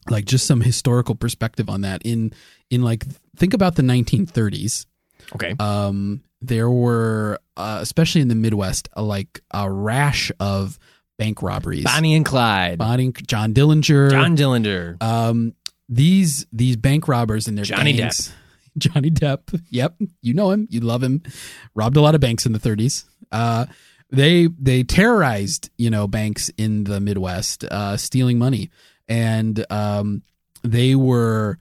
like, just some historical perspective on that. In in like, think about the 1930s Okay. um, there were, uh, especially in the Midwest, a, like a rash of bank robberies. Bonnie and Clyde. Bonnie, John Dillinger, John Dillinger. um, these these bank robbers and their Johnny gangs. (laughs) Johnny Depp. Yep, you know him. You love him. Robbed a lot of banks in the 30s. Uh, they they terrorized you know banks in the Midwest, uh, stealing money, and um, they were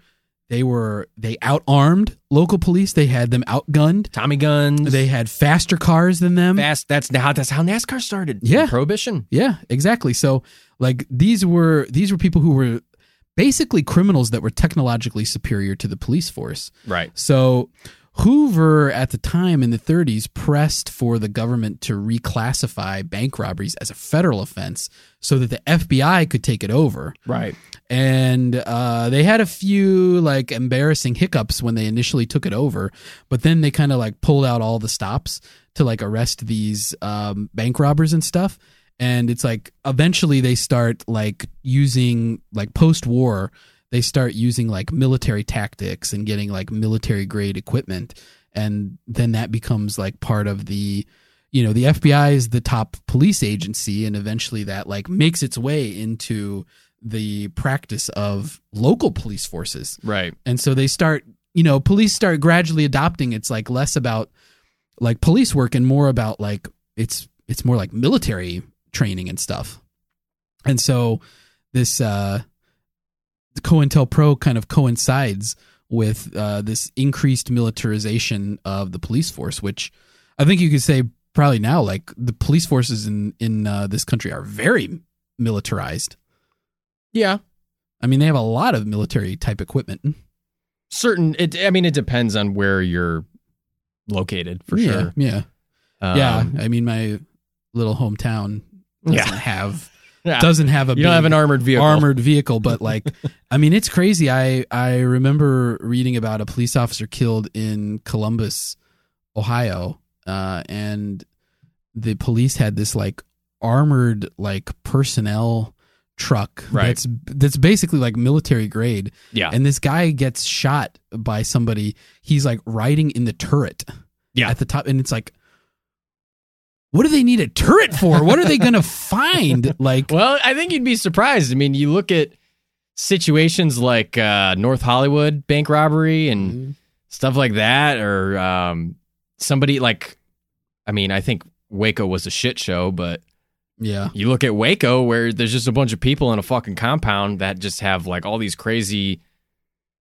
they were they outarmed local police. They had them outgunned. Tommy guns. They had faster cars than them. fast. That's how that's how NASCAR started. Yeah. Prohibition. Yeah, exactly. So like these were these were people who were basically criminals that were technologically superior to the police force. Right. So Hoover at the time in the 30s pressed for the government to reclassify bank robberies as a federal offense so that the FBI could take it over. Right. And uh, they had a few like embarrassing hiccups when they initially took it over, but then they kind of like pulled out all the stops to like arrest these um, bank robbers and stuff. And it's like eventually they start like using like post war, they start using like military tactics and getting like military grade equipment. And then that becomes like part of the you know the FBI is the top police agency, and eventually that like makes its way into the practice of local police forces. Right. And so they start, you know, police start gradually adopting it's like less about like police work and more about like it's it's more like military training and stuff. and so this uh, COINTELPRO kind of coincides with uh, this increased militarization of the police force, which I think you could say probably now, like the police forces in in uh, this country are very militarized. Yeah, I mean they have a lot of military type equipment. certain. It. I mean, it depends on where you're located for yeah, sure. Yeah, Um, yeah. I mean my little hometown doesn't Yeah. have (laughs) Yeah. doesn't have a You don't have an armored vehicle. armored vehicle but like i mean it's crazy i i remember reading about a police officer killed in columbus ohio uh and the police had this like armored like personnel truck Right. that's that's basically like military grade Yeah. and this guy gets shot by somebody he's like riding in the turret Yeah. at the top and it's like what do they need a turret for what are they gonna (laughs) find like Well, I think you'd be surprised. I mean, you look at situations like uh, North Hollywood bank robbery and stuff like that, or um, somebody like, I mean, I think Waco was a shit show, but yeah you look at Waco where there's just a bunch of people in a fucking compound that just have like all these crazy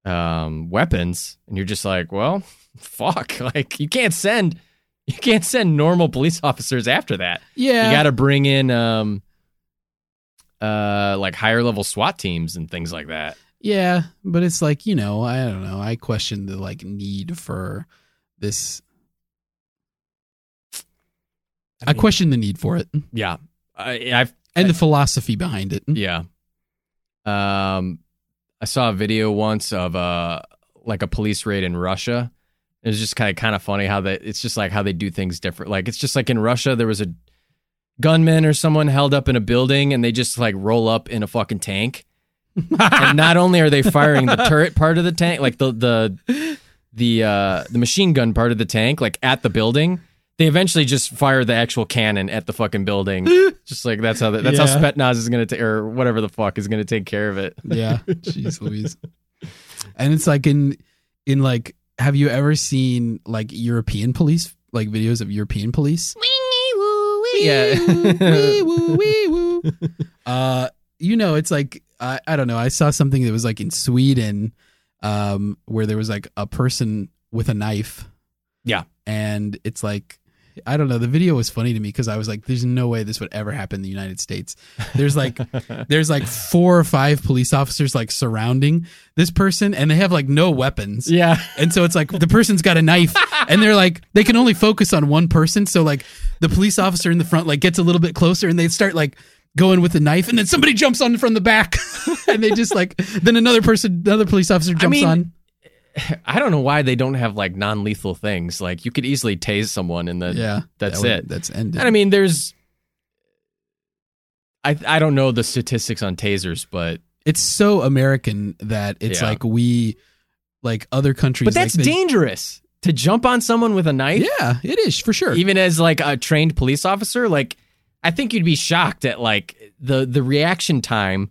um, weapons, and you're just like, well, (laughs) fuck, like you can't send. You can't send normal police officers after that. yeah You got to bring in um uh like higher level SWAT teams and things like that. Yeah, but it's like you know, I don't know. I question the like need for this. I, mean- question the need for it Yeah. I I've and the philosophy behind it. yeah. Um I saw a video once of uh like a police raid in Russia. It was just kind of kind of funny how they it's just like how they do things different. Like it's just like in Russia there was a gunman or someone held up in a building and they just like roll up in a fucking tank. (laughs) and not only are they firing the turret part of the tank, like the the the uh, the machine gun part of the tank, like at the building, they eventually just fire the actual cannon at the fucking building. (laughs) just like that's how the, that's how Yeah. Spetsnaz is gonna take or whatever the fuck is gonna take care of it. Yeah, (laughs) jeez Louise. And it's like in in like, have you ever seen like European police like videos of European police? Yeah. wee woo, (laughs) (laughs) wee woo. Uh, you know, it's like I, I don't know. I saw something that was like in Sweden, um, where there was like a person with a knife. Yeah. and it's like. I don't know. The video was funny to me because I was like, "There's no way this would ever happen in the United States." There's like, (laughs) there's like four or five police officers like surrounding this person, and they have like no weapons. Yeah. And so it's like the person's got a knife and they're like they can only focus on one person. So like the police officer in the front like gets a little bit closer and they start like going with the knife and then somebody jumps on from the back (laughs) and they just like then another person another police officer jumps mean, on. (laughs) I don't know why they don't have like non lethal things. Like you could easily tase someone and then Yeah. that's that would- it. That's ended. And I mean there's I I don't know the statistics on tasers, but it's so American that it's Yeah. like we like other countries but that's like, they- dangerous to jump on someone with a knife. Yeah, it is for sure. even as like a trained police officer like i think you'd be shocked at like the the reaction time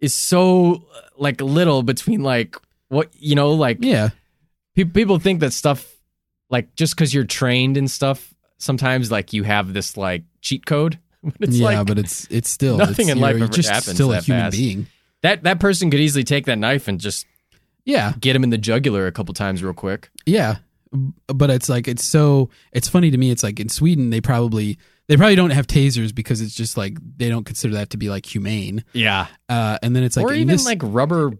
is so like little between like what you know like yeah. pe- people think that stuff like just because you're trained and stuff sometimes like you have this like cheat code (laughs) but it's yeah, like but it's it's still nothing it's, in life ever just happens still a human fast. being. that that person could easily take that knife and just Yeah. get him in the jugular a couple times real quick Yeah, but it's like it's so it's funny to me. It's like in Sweden they probably they probably don't have tasers because it's just like they don't consider that to be like humane. yeah Uh, and then it's like or even this, like rubber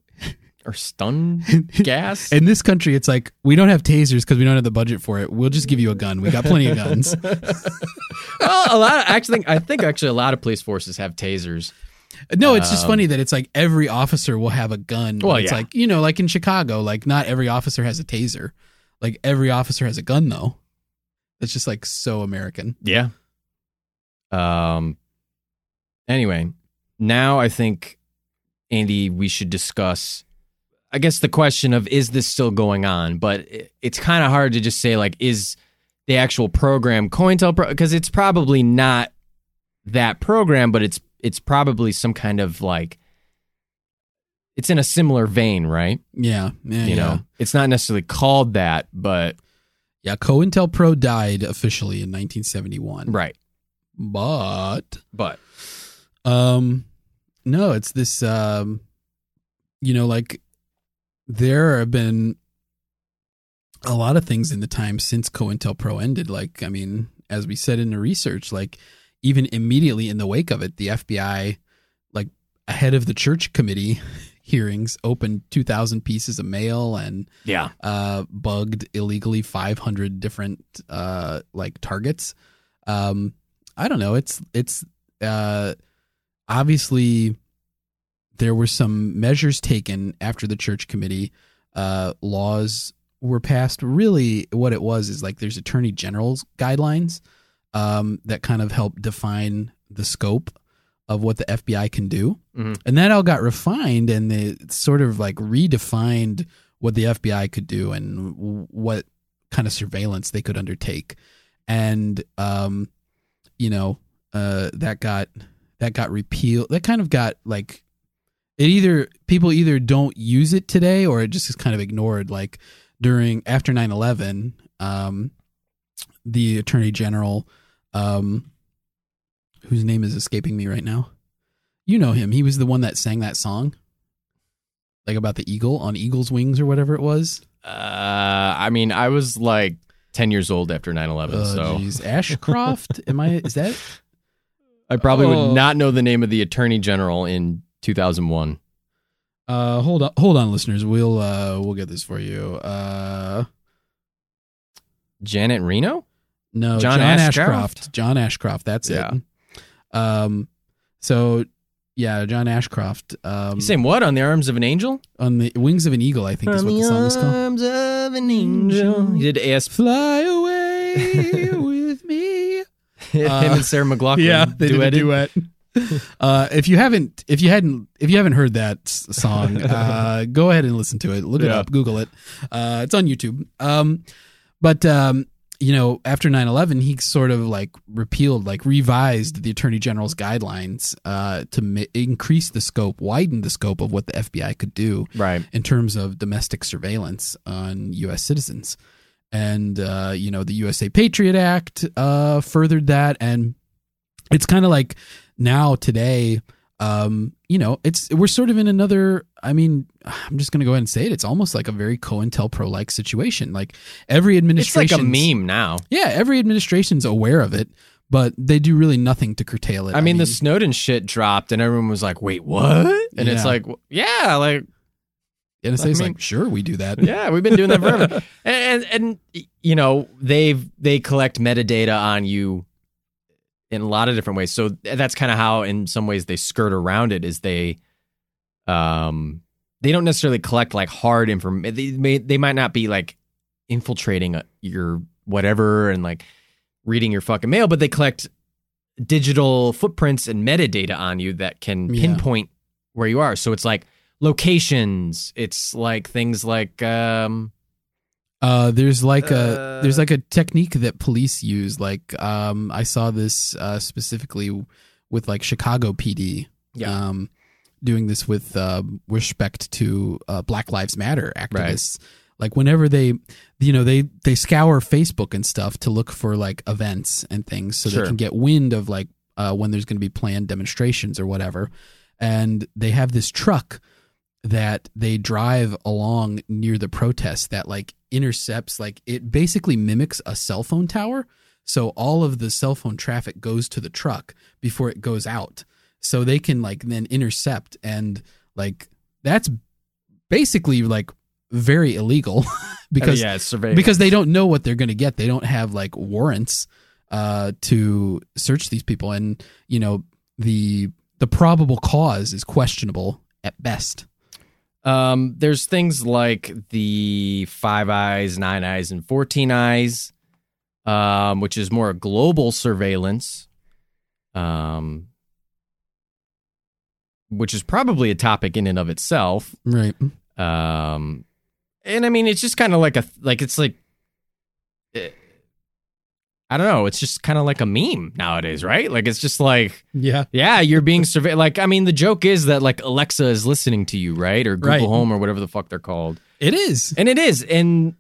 or stun (laughs) gas in this country it's like we don't have tasers because we don't have the budget for it. We'll just give you a gun. We got plenty of guns. (laughs) well, a lot. Of, actually, I think actually a lot of police forces have tasers. No, it's just Um, funny that it's like every officer will have a gun. Well, it's yeah. like you know, like in Chicago, like not every officer has a taser. Like every officer has a gun though. It's just like so American. Yeah. Um. Anyway, now I think Andy, we should discuss. I guess the question of is this still going on? But it, it's kind of hard to just say like is the actual program COINTELPRO because it's probably not that program, but it's it's probably some kind of like it's in a similar vein, right? Yeah, yeah, you yeah. know, it's not necessarily called that, but Yeah, COINTELPRO died officially in 1971. right. But But um no, it's this. Um, you know, like there have been a lot of things in the time since COINTELPRO ended. Like, I mean, as we said in the research, like even immediately in the wake of it, the FBI, like ahead of the Church Committee (laughs) hearings, opened 2,000 pieces of mail and Yeah. uh, bugged illegally 500 different uh, like targets. Um, I don't know. It's it's uh, obviously there were some measures taken after the Church Committee. Uh, laws were passed. Really, what it was is like there's attorney general's guidelines um, that kind of help define the scope of what the FBI can do, Mhm. and that all got refined and they sort of like redefined what the FBI could do and what kind of surveillance they could undertake, and um, you know uh, that got that got repealed. That kind of got like it either people either don't use it today or it just is kind of ignored. Like during after 9-11, um, the attorney general, um, whose name is escaping me right now, you know him. He was the one that sang that song, like about the eagle on eagle's wings or whatever it was. Uh, I mean, I was like 10 years old after 9 11, Oh, so jeez. Ashcroft. Am I? Is that? (laughs) I probably Oh. would not know the name of the attorney general in 2001. Uh, hold on, hold on, listeners. We'll uh, we'll get this for you. Uh, Janet Reno? no, John John, Ashcroft? Ashcroft. John Ashcroft. That's Yeah. it. Um, so yeah, John Ashcroft. Um, You saying what? On the arms of an angel? on the wings of an eagle. I think is what the song is called. On the arms of an angel. He did AS. Fly away (laughs) with me. Him Uh, and Sarah McLachlan. Yeah, they duetted. duet. (laughs) Uh, if you haven't, if you hadn't, if you haven't heard that s- song, (laughs) uh, go ahead and listen to it. Look it Yeah. up, Google it. Uh, it's on YouTube. Um, but um, you know, after 9-11, he sort of like repealed, like revised the Attorney General's guidelines uh, to increase the scope, widen the scope of what the FBI could do Right. in terms of domestic surveillance on U.S. citizens. And, uh, you know, the USA Patriot Act uh, furthered that. And it's kind of like now, today, um, you know, it's we're sort of in another. I mean, I'm just going to go ahead and say it. It's almost like a very COINTELPRO like situation. Like every administration, It's like a meme now. Yeah, every administration's aware of it, but they do really nothing to curtail it. I mean, the Snowden shit dropped, and everyone was like, "Wait, what?" And it's like, "Yeah, like, NSA's I mean- like, sure, we do that. yeah, we've been doing that forever." (laughs) and, and and you know, they've they collect metadata on you in a lot of different ways. So that's kind of how, in some ways, they skirt around it. Is they, um, they don't necessarily collect like hard information. They may they might not be like infiltrating uh, your whatever and like reading your fucking mail, but they collect digital footprints and metadata on you that can Yeah. pinpoint where you are. So it's like locations. It's like things like um Uh, there's like a Uh, there's like a technique that police use. Like um, I saw this uh, specifically with like Chicago PD. Yeah. Um, doing this with uh, respect to uh, Black Lives Matter activists. Like whenever they, you know, they they scour Facebook and stuff to look for like events and things, so Sure. they can get wind of like uh, when there's going to be planned demonstrations or whatever. And they have this truck that they drive along near the protest that like intercepts like it basically mimics a cell phone tower so all of the cell phone traffic goes to the truck before it goes out so they can like then intercept and like that's basically like very illegal (laughs) because yeah, because they don't know what they're going to get. They don't have like warrants uh, to search these people, and you know the the probable cause is questionable at best. Um, there's things like the five eyes, nine eyes, and fourteen eyes, um, which is more a global surveillance, um, which is probably a topic in and of itself. Right. Um, and I mean, it's just kind of like a like it's like. eh, I don't know. It's just kind of like a meme nowadays, right? Like it's just like, Yeah. yeah, you're being surveyed. Like, I mean, the joke is that like Alexa is listening to you, right? Or Google Right. Home or whatever the fuck they're called. It is. And it is. And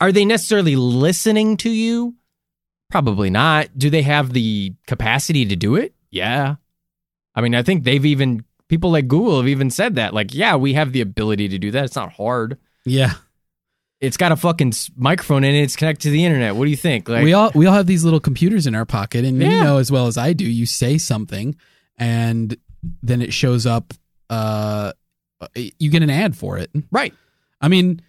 are they necessarily listening to you? Probably not. Do they have the capacity to do it? Yeah. I mean, I think they've even people like Google have even said that. Like, yeah, we have the ability to do that. It's not hard. Yeah. It's got a fucking microphone in it. It's connected to the internet. What do you think? Like, we all we all have these little computers in our pocket, and you know as well as I do. You say something, and then it shows up. Uh, you get an ad for it. right. I mean,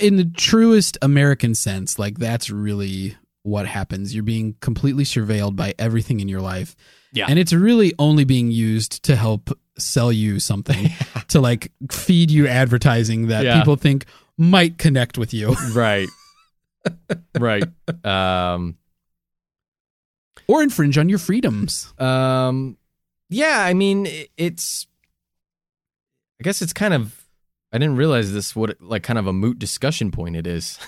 in the truest American sense, like that's really what happens. You're being completely surveilled by everything in your life. Yeah. And it's really only being used to help sell you something, (laughs) to like feed you advertising that Yeah. people think might connect with you (laughs) Right. right. Um, or infringe on your freedoms. um, yeah, I mean, it's, I guess it's kind of, I didn't realize this, what, like, kind of a moot discussion point it is.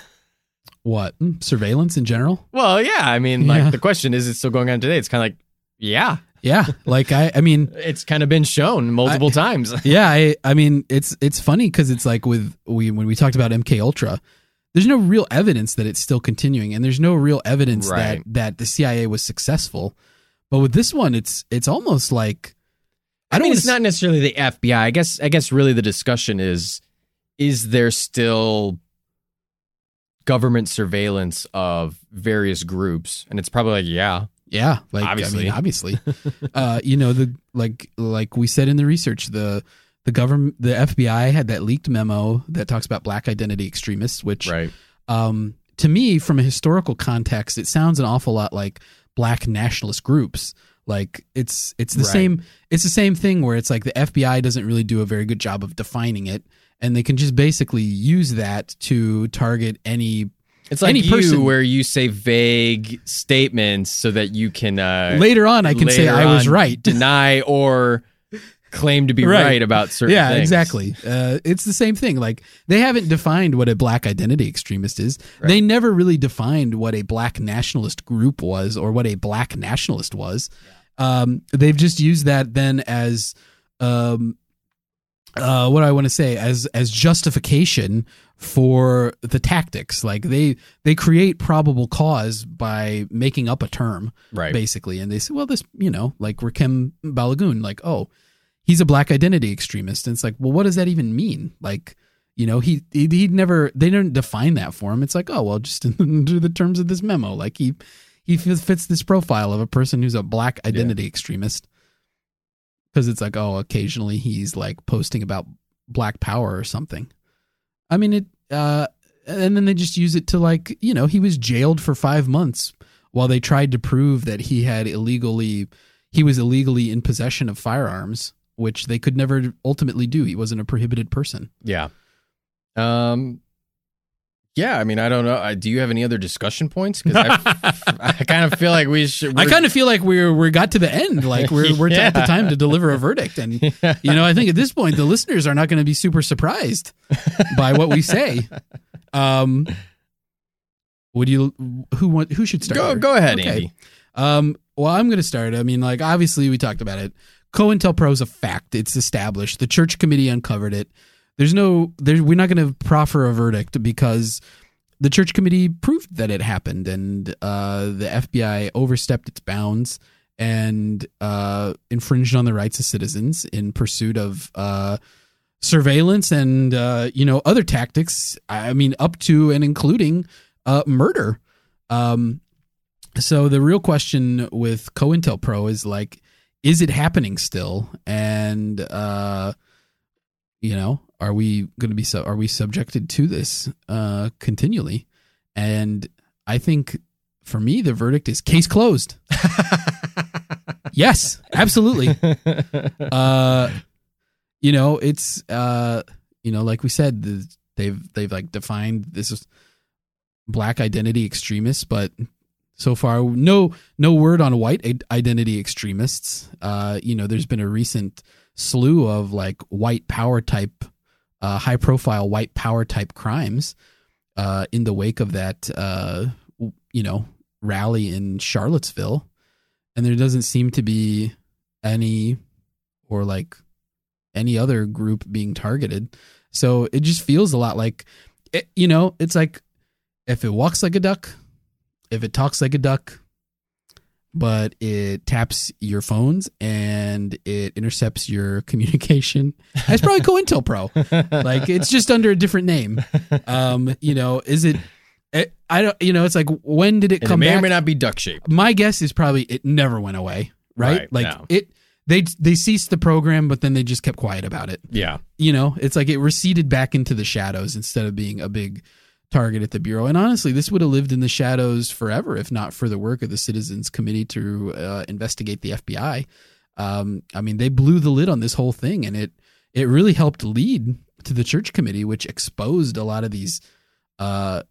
What? Mm, Surveillance in general? Well, yeah, I mean, Yeah. like, the question is, it's still going on today. It's kind of like, yeah, Yeah. Like I I mean, it's kind of been shown multiple times. (laughs) yeah, I I mean, it's it's funny cuz it's like with we when we talked about MK Ultra, there's no real evidence that it's still continuing and there's no real evidence Right. that that the CIA was successful. But with this one it's it's almost like I, mean, wanna it's not necessarily the FBI. I guess, I guess, really, the discussion is: is there still government surveillance of various groups? And it's probably like, yeah, Yeah, like Obviously. I mean, obviously, uh, you know the like like we said in the research, the the government, the FBI had that leaked memo that talks about black identity extremists, which right, um, to me, from a historical context, it sounds an awful lot like black nationalist groups. Like it's it's the Right. same it's the same thing where it's like the FBI doesn't really do a very good job of defining it, and they can just basically use that to target any it's like Any you, person- where you say vague statements so that you can uh, later on I can say I was right. (laughs) deny or claim to be Right. right, about certain. Things. Yeah, things. exactly. Uh, it's the same thing. Like they haven't defined what a black identity extremist is. They never really defined what a black nationalist group was or what a black nationalist was. Um, they've just used that then as um, uh, what I want to say as as justification for the tactics. Like they they create probable cause by making up a term Right. basically. And they say, well, this, you know, like Rakem Balagoon, like, oh, he's a black identity extremist. And it's like, well, what does that even mean? Like, you know, he, he he'd never they didn't define that for him. It's like, oh well, just (laughs) under the terms of this memo, like he he fits fits this profile of a person who's a black identity extremist. Because it's like, oh, occasionally he's like posting about black power or something. I mean, it, uh, and then they just use it to like, you know, he was jailed for five months while they tried to prove that he had illegally, he was illegally in possession of firearms, which they could never ultimately do. He wasn't a prohibited person. Yeah. Um. Yeah, I mean, I don't know. Do you have any other discussion points? Because I, (laughs) I kind of feel like we should. I kind of feel like we're we got to the end, like we're we're at the (laughs) time to deliver a verdict, and (laughs) you know, I think at this point the listeners are not going to be super surprised by what we say. Um, would you? Who want? Who should start? go here? go ahead, Okay. Andy. Um, well, I'm going to start. I mean, like, obviously, we talked about it. COINTELPRO is a fact. It's established. The Church Committee uncovered it. There's no, we're not going to proffer a verdict because the Church Committee proved that it happened, and uh, the FBI overstepped its bounds and uh, infringed on the rights of citizens in pursuit of uh, surveillance and uh, you know other tactics. I mean, up to and including uh, murder. Um, so the real question with COINTELPRO is like, is it happening still? And uh, you know, are we going to be so? Are we subjected to this uh, continually? And I think for me, the verdict is case closed. (laughs) yes, absolutely. Uh, you know, it's uh, you know, like we said, the, they've they've like defined this is black identity extremists, but so far no no word on white identity extremists. Uh, you know, there's been a recent slew of like white power type, uh, high profile white power type crimes, uh, in the wake of that, uh, you know, rally in Charlottesville, and there doesn't seem to be any or like any other group being targeted. So it just feels a lot like, it, you know, it's like if it walks like a duck, if it talks like a duck, but it taps your phones and it intercepts your (laughs) communication. It's probably (laughs) COINTELPRO. like it's just under a different name. Um, you know, is it? it I don't. You know, it's like when did it And come it may back? or may not be duck shaped. My guess is probably it never went away. Right? Right, like no. it. They they ceased the program, but then they just kept quiet about it Yeah. you know, it's like it receded back into the shadows instead of being a big target at the bureau. And honestly, this would have lived in the shadows forever if not for the work of the Citizens Committee to uh, investigate the FBI. Um, I mean, they blew the lid on this whole thing, and it it really helped lead to the Church Committee, which exposed a lot of these uh,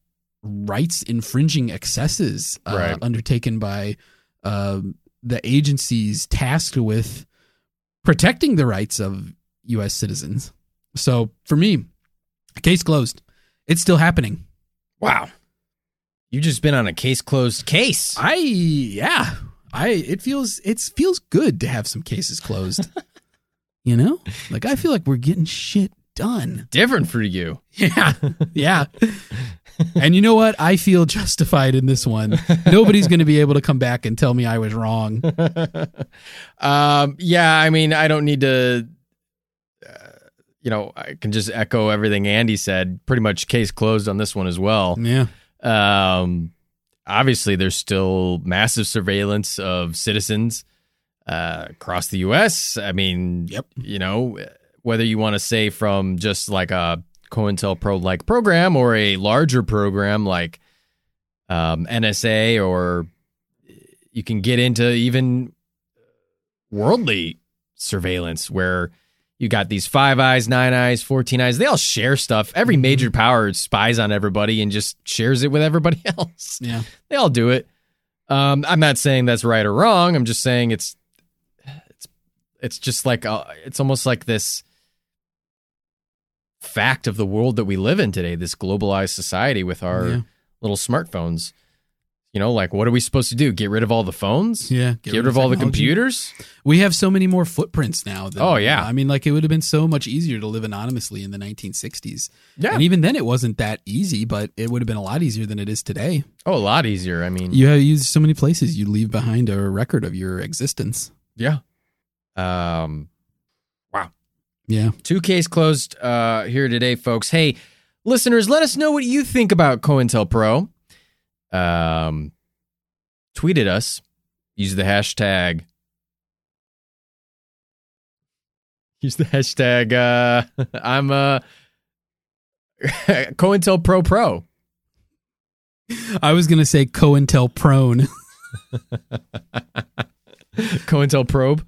rights infringing excesses uh, Right. undertaken by um, the agencies tasked with protecting the rights of U.S. citizens. So for me, case closed. It's still happening. Wow. You've just been on a case closed case. I yeah. I it feels it feels good to have some cases closed. (laughs) you know, like I feel like we're getting shit done. Different for you. (laughs) Yeah, yeah. and you know what? I feel justified in this one. Nobody's going to be able to come back and tell me I was wrong. (laughs) um, yeah, I mean, I don't need to. You know, I can just echo everything Andy said. Pretty much case closed on this one as well. Yeah, Um, obviously, there's still massive surveillance of citizens uh, across the U.S. I mean, Yep. you know, whether you want to say from just like a COINTELPRO like program or a larger program like um, NSA, or you can get into even worldly surveillance where you got these five eyes, nine eyes, 14 eyes. They all share stuff. Every Mhm. major power spies on everybody and just shares it with everybody (laughs) else. yeah. They all do it. Um, I'm not saying that's right or wrong. I'm just saying it's it's it's just like uh it's almost like this fact of the world that we live in today. This globalized society with our yeah. little smartphones. You know, like what are we supposed to do? Get rid of all the phones? Yeah, Get, rid of all the technology. computers? We have so many more footprints now. Than, Oh, yeah. I mean, like it would have been so much easier to live anonymously in the 1960s. Yeah. And even then, it wasn't that easy, but it would have been a lot easier than it is today. Oh, a lot easier. I mean, You have used so many places you leave behind a record of your existence. yeah. Um, Wow. Yeah. two case closed uh, here today, folks. Hey, listeners, let us know what you think about COINTELPRO. Um, tweet at us. Use the hashtag. Use the hashtag. Uh, (laughs) I'm uh, (laughs) COINTELPRO Pro. Pro. I was going to say COINTEL prone. (laughs) COINTEL probe.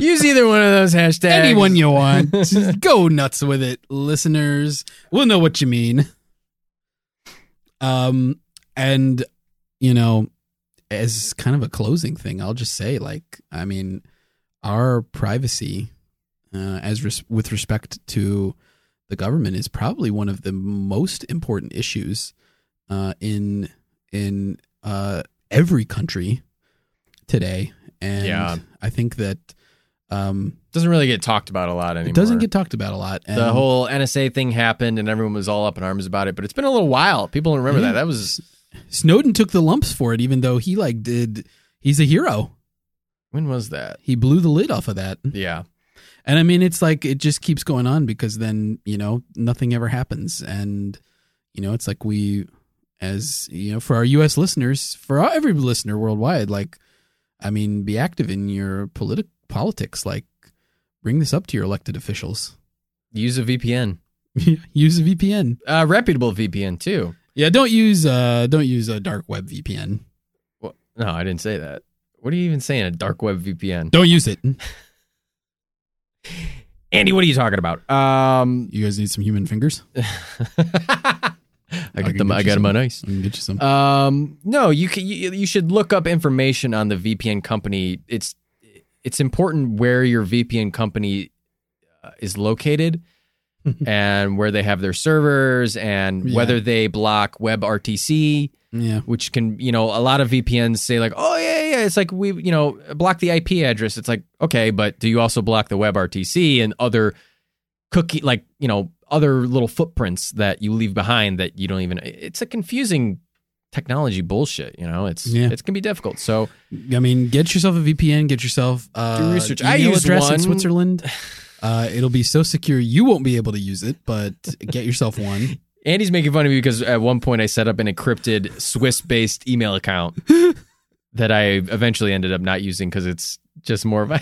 Use either one of those hashtags. Anyone you want. Just go nuts with it, listeners. We'll know what you mean. Um, and you know, as kind of a closing thing, I'll just say, like, I mean, our privacy, uh, as res- with respect to the government, is probably one of the most important issues uh, in in uh, every country today. And Yeah. I think that um, doesn't really get talked about a lot anymore. it doesn't get talked about a lot. the whole NSA thing happened and everyone was all up in arms about it, but it's been a little while. People don't remember Yeah. that. That was Snowden took the lumps for it, even though he like did. He's a hero. when was that? He blew the lid off of that. Yeah. And I mean, it's like it just keeps going on because then you know nothing ever happens, and you know it's like we, as you know, for our U.S. listeners, for our, every listener worldwide, like, I mean, be active in your politic politics. Like, bring this up to your elected officials. Use a VPN. (laughs) use a VPN. Uh, reputable VPN too. Yeah, don't use uh don't use a dark web VPN. Well, no, I didn't say that. What are you even saying? A dark web VPN? Don't use it. (laughs) Andy, what are you talking about? Um, You guys need some human fingers. (laughs) I got them. I got them on ice. I can get you some. Um, no, you can. You, you should look up information on the VPN company. It's it's important where your VPN company uh, is located (laughs) and where they have their servers and Yeah. whether they block WebRTC, yeah. which can you know a lot of VPNs say like, oh yeah yeah, it's like we you know block the IP address. It's like okay, but do you also block the WebRTC and other cookie like you know other little footprints that you leave behind that you don't even? It's a confusing technology bullshit. You know, it's Yeah. it's gonna be difficult. So I mean, get yourself a VPN. Get yourself uh, Do research. I use address in. Switzerland. Uh, it'll be so secure you won't be able to use it, but get yourself one. (laughs) Andy's making fun of me because at one point I set up an encrypted Swiss-based email account (laughs) that I eventually ended up not using because it's just more of a.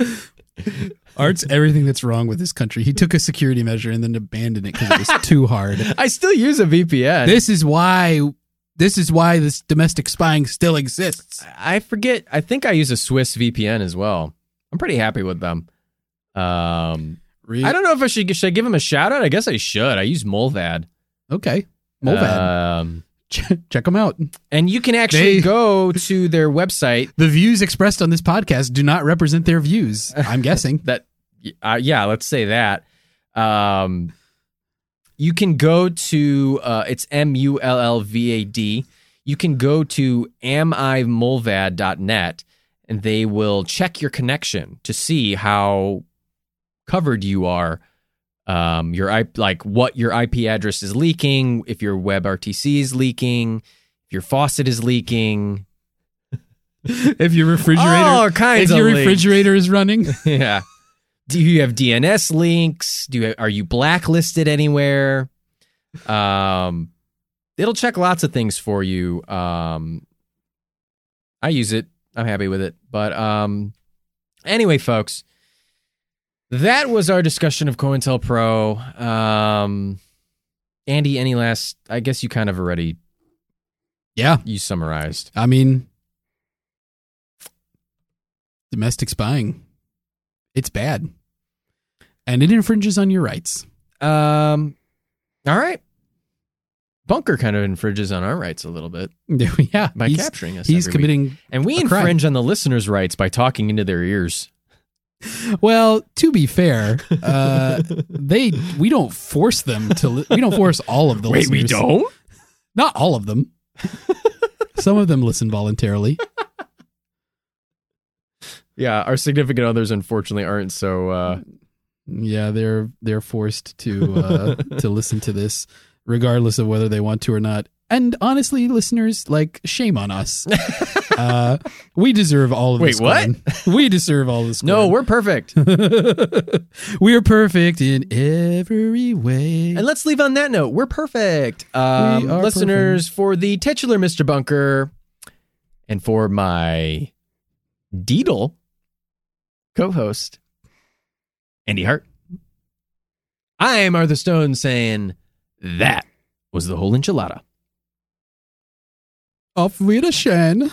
(laughs) Art's everything that's wrong with this country. He took a security measure and then abandoned it because it was too hard. (laughs) I still use a VPN. This is why. This is why this domestic spying still exists. I forget. I think I use a Swiss VPN as well. I'm pretty happy with them. Um, I don't know if I should should I give them a shout out. I guess I should. I use Mullvad. Okay, Mullvad. Um, (laughs) check them out. and you can actually They- go to their website. (laughs) The views expressed on this podcast do not represent their views. I'm guessing. That uh, yeah, let's say that. Um, you can go to uh, it's M U L L V A D. You can go to amimullvad.net and they will check your connection to see how covered you are. Um, your IP, like what your IP address is leaking, if your WebRTC is leaking, if your faucet is leaking, (laughs) if your refrigerator, all kinds if your leaks. refrigerator is running, (laughs) yeah. Do you have DNS links? Do you, are you blacklisted anywhere? Um, it'll check lots of things for you. Um, I use it. I'm happy with it. But um, anyway, folks, that was our discussion of COINTELPRO. Um, Andy, any last? I guess you kind of already yeah. you summarized. I mean, domestic spying, it's bad, and it infringes on your rights. Um, all right. Bunker kind of infringes on our rights a little bit (laughs) yeah, by he's, capturing us. he's every week. committing. and we a crime. infringe on the listeners' rights by talking into their ears. (laughs) Well, to be fair, uh, they we don't force them to. Li- we don't force all of the Wait, listeners. We don't. Not all of them. (laughs) Some of them listen voluntarily. Yeah, our significant others unfortunately aren't so. Uh, Yeah, they're they're forced to uh, to (laughs) listen to this, regardless of whether they want to or not. And honestly, listeners, like shame on us. (laughs) uh, we deserve all of Wait, this. Wait, what? (laughs) We deserve all this. no, we're perfect. we are perfect in every way. and let's leave on that note. We're perfect. Um, We listeners, for the titular Mr. Bunker and for my Deedle co host, Andy Hart, I am Arthur Stone saying that was the whole enchilada. Auf Wiedersehen.